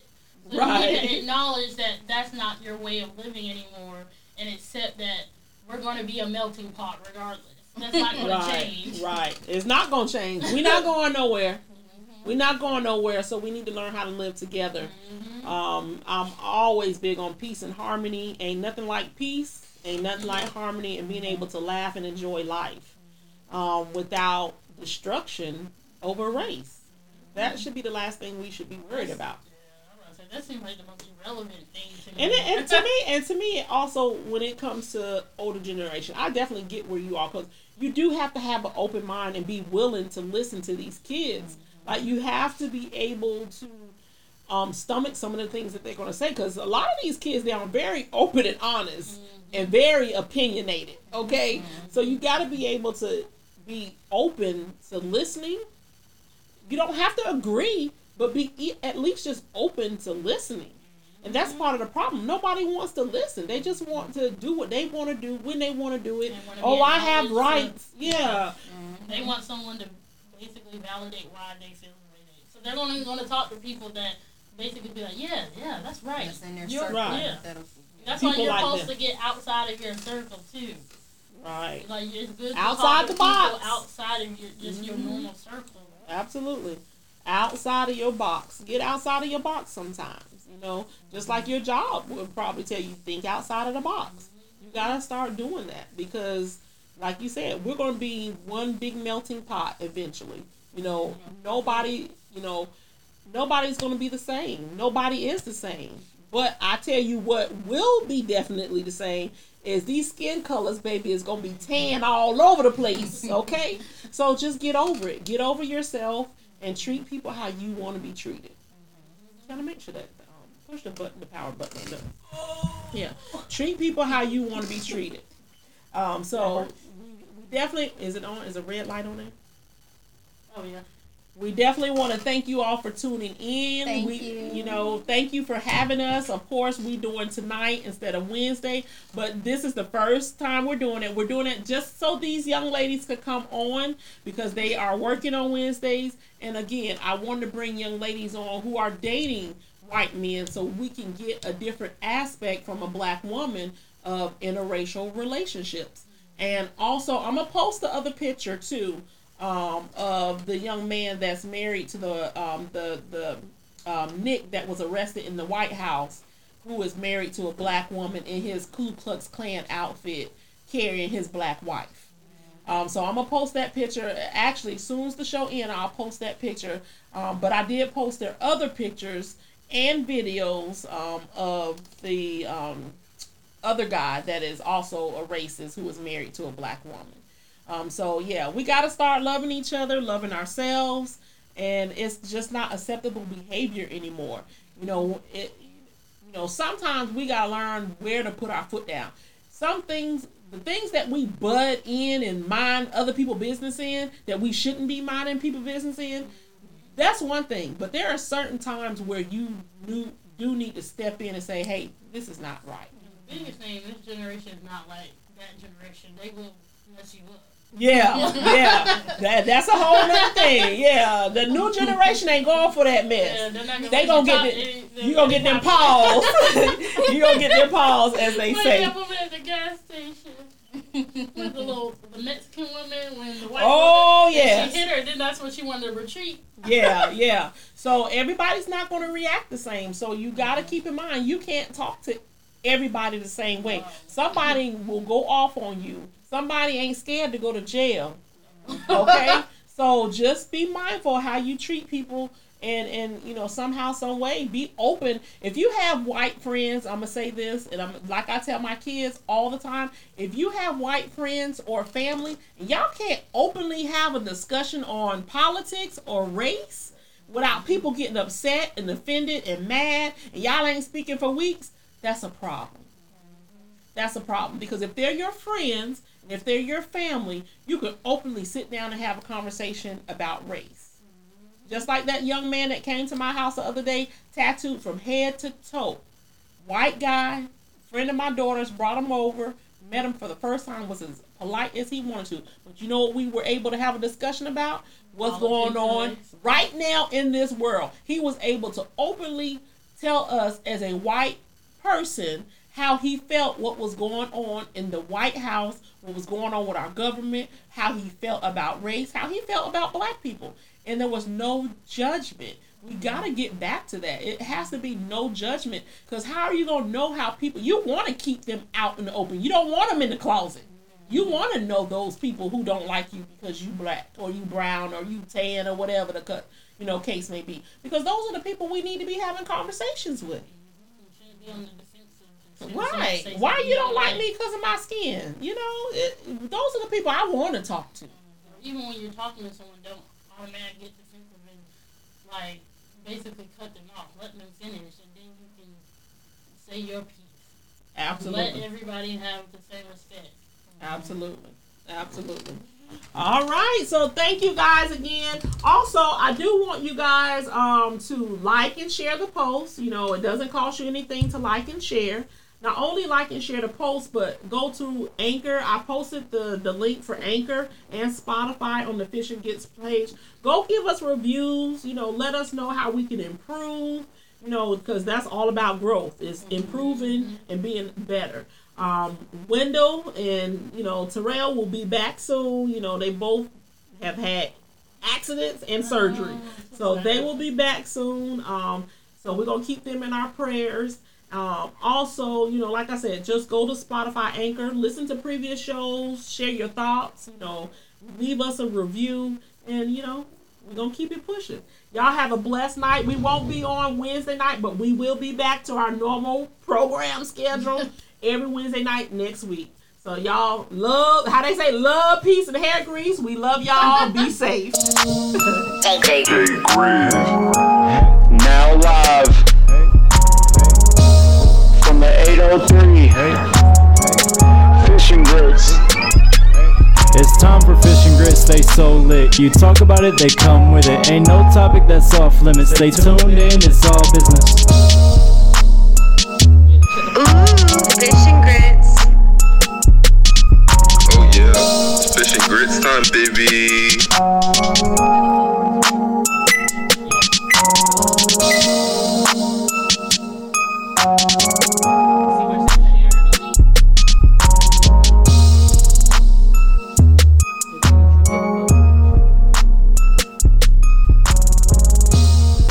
So you need Right. to acknowledge that that's not your way of living anymore, and accept that we're going to be a melting pot regardless. That's not going to Right, change. right. It's not gonna change. We're not going nowhere. We're not going nowhere. So we need to learn how to live together. Mhm. Um, I'm always big on peace and harmony. Ain't nothing like peace. Ain't nothing like harmony and being able to laugh and enjoy life um, without destruction over race. That should be the last thing we should be worried about. Yeah, I'm about to say, that seems like the most irrelevant thing to me. And, it, and to me, and to me, also when it comes to older generation, I definitely get where you are because you do have to have an open mind and be willing to listen to these kids. Like you have to be able to um, stomach some of the things that they're going to say because a lot of these kids they are very open and honest and very opinionated. Okay, so you got to be able to be open to listening. You don't have to agree, but be e- at least just open to listening. And that's part of the problem. Nobody wants to listen. They just want to do what they want to do when they want to do it. They wanna be Oh, I have rights. Yeah. They want someone to basically validate why they feel the way they. So they're only going to talk to people that basically be like, yeah, yeah, that's right. That's in their You're- circle Right. Yeah. instead of- That's People why you're like supposed them. to get outside of your circle too. Right. Like it's good to Outside talk to the box. outside of your just your Mhm. normal circle. Absolutely. Outside of your box. Get outside of your box sometimes. You know, just like your job would probably tell you, think outside of the box. You gotta start doing that because, like you said, we're gonna be one big melting pot eventually. You know, nobody, you know, nobody's gonna be the same. Nobody is the same. But I tell you what will be definitely the same is these skin colors, baby, is gonna be tan all over the place. Okay, so just get over it. Get over yourself and treat people how you want to be treated. You gotta make sure that um, push the button, the power button. on the- Yeah, treat people how you want to be treated. Um, so we, we definitely is it on? Is a red light on there? Oh yeah. We definitely want to thank you all for tuning in. Thank we, you. know, thank you for having us. Of course, we doing tonight instead of Wednesday, but this is the first time we're doing it. We're doing it just so these young ladies could come on because they are working on Wednesdays. And again, I wanted to bring young ladies on who are dating white men so we can get a different aspect from a black woman of interracial relationships. And also, I'm gonna post the other picture too um, of the young man that's married to the um, the the um, Nick that was arrested in the White House, who is married to a black woman in his Ku Klux Klan outfit, carrying his black wife. Um, so I'm gonna post that picture. Actually, as soon as the show ends, I'll post that picture. Um, but I did post their other pictures and videos um, of the um, other guy that is also a racist who is married to a black woman. Um, so yeah, we got to start loving each other, loving ourselves, and it's just not acceptable behavior anymore. You know, it. You know, sometimes we gotta learn where to put our foot down. Some things, the things that we butt in and mind other people business in, that we shouldn't be minding people business in. That's one thing, but there are certain times where you do, do need to step in and say, "Hey, this is not right." The biggest thing, this generation is not like that generation. They will mess you up. Yeah, yeah. That, that's a whole other thing. Yeah, the new generation ain't going for that Yeah, mess. they're not gonna They gonna get the, you gonna get them paws. you gonna get them paws, as they say. at the gas station with the little the Mexican woman when the white Oh yes, she hit her, then that's when she wanted to retreat. yeah, yeah. So everybody's not going to react the same. So you got to keep in mind you can't talk to everybody the same way. Somebody will go off on you. Somebody ain't scared to go to jail. Okay? so just be mindful how you treat people and and you know somehow some way be open if you have white friends i'm gonna say this and i'm like i tell my kids all the time if you have white friends or family y'all can't openly have a discussion on politics or race without people getting upset and offended and mad and y'all ain't speaking for weeks that's a problem that's a problem because if they're your friends and if they're your family, you can openly sit down and have a conversation about race. Just like that young man that came to my house the other day, tattooed from head to toe. White guy, friend of my daughter's, brought him over, met him for the first time, was as polite as he wanted to. But you know what we were able to have a discussion about? What's going on right now in this world. He was able to openly tell us as a white person how he felt what was going on in the White House, what was going on with our government, how he felt about race, how he felt about black people. And there was no judgment. We mm-hmm. got to get back to that. It has to be no judgment because how are you going to know how people, you want to keep them out in the open. You don't want them in the closet. You mm-hmm. want to know those people who don't like you because you black or you brown or you tan or whatever the cut, you know, case may be. Because those are the people we need to be having conversations with. Right. Why you don't like me because of my skin? You know, it, those are the people I want to talk to. Even when you're talking to someone, don't automatically get defensive and like basically cut them off. Let them finish, and then you can say your piece. Absolutely. Let everybody have the same respect. Absolutely. Absolutely. All right. So thank you guys again. Also, I do want you guys um to like and share the post. You know, it doesn't cost you anything to like and share. Not only like and share the post, but go to Anchor. I posted the, the link for Anchor and Spotify on the Fish and Grits page. Go give us reviews. You know, let us know how we can improve. You know, because that's all about growth. It's improving and being better. Um, Wendell and you know Terrell will be back soon. You know, they both have had accidents and surgery, so they will be back soon. Um, so we're gonna keep them in our prayers. Um, also, you know, like I said, just go to Spotify Anchor, listen to previous shows, share your thoughts, you know, leave us a review, and you know, we're gonna keep it pushing. Y'all have a blessed night. We won't be on Wednesday night, but we will be back to our normal program schedule every Wednesday night next week. So y'all love how they say love, peace, and hair grease. We love y'all. Be safe. Jay Grizz. Now live. Hey, hey. 803. Fish and grits. It's time for fish and grits, they so lit. You talk about it, they come with it. Ain't no topic that's off limits. Stay tuned in, it's all business. Grits time, baby.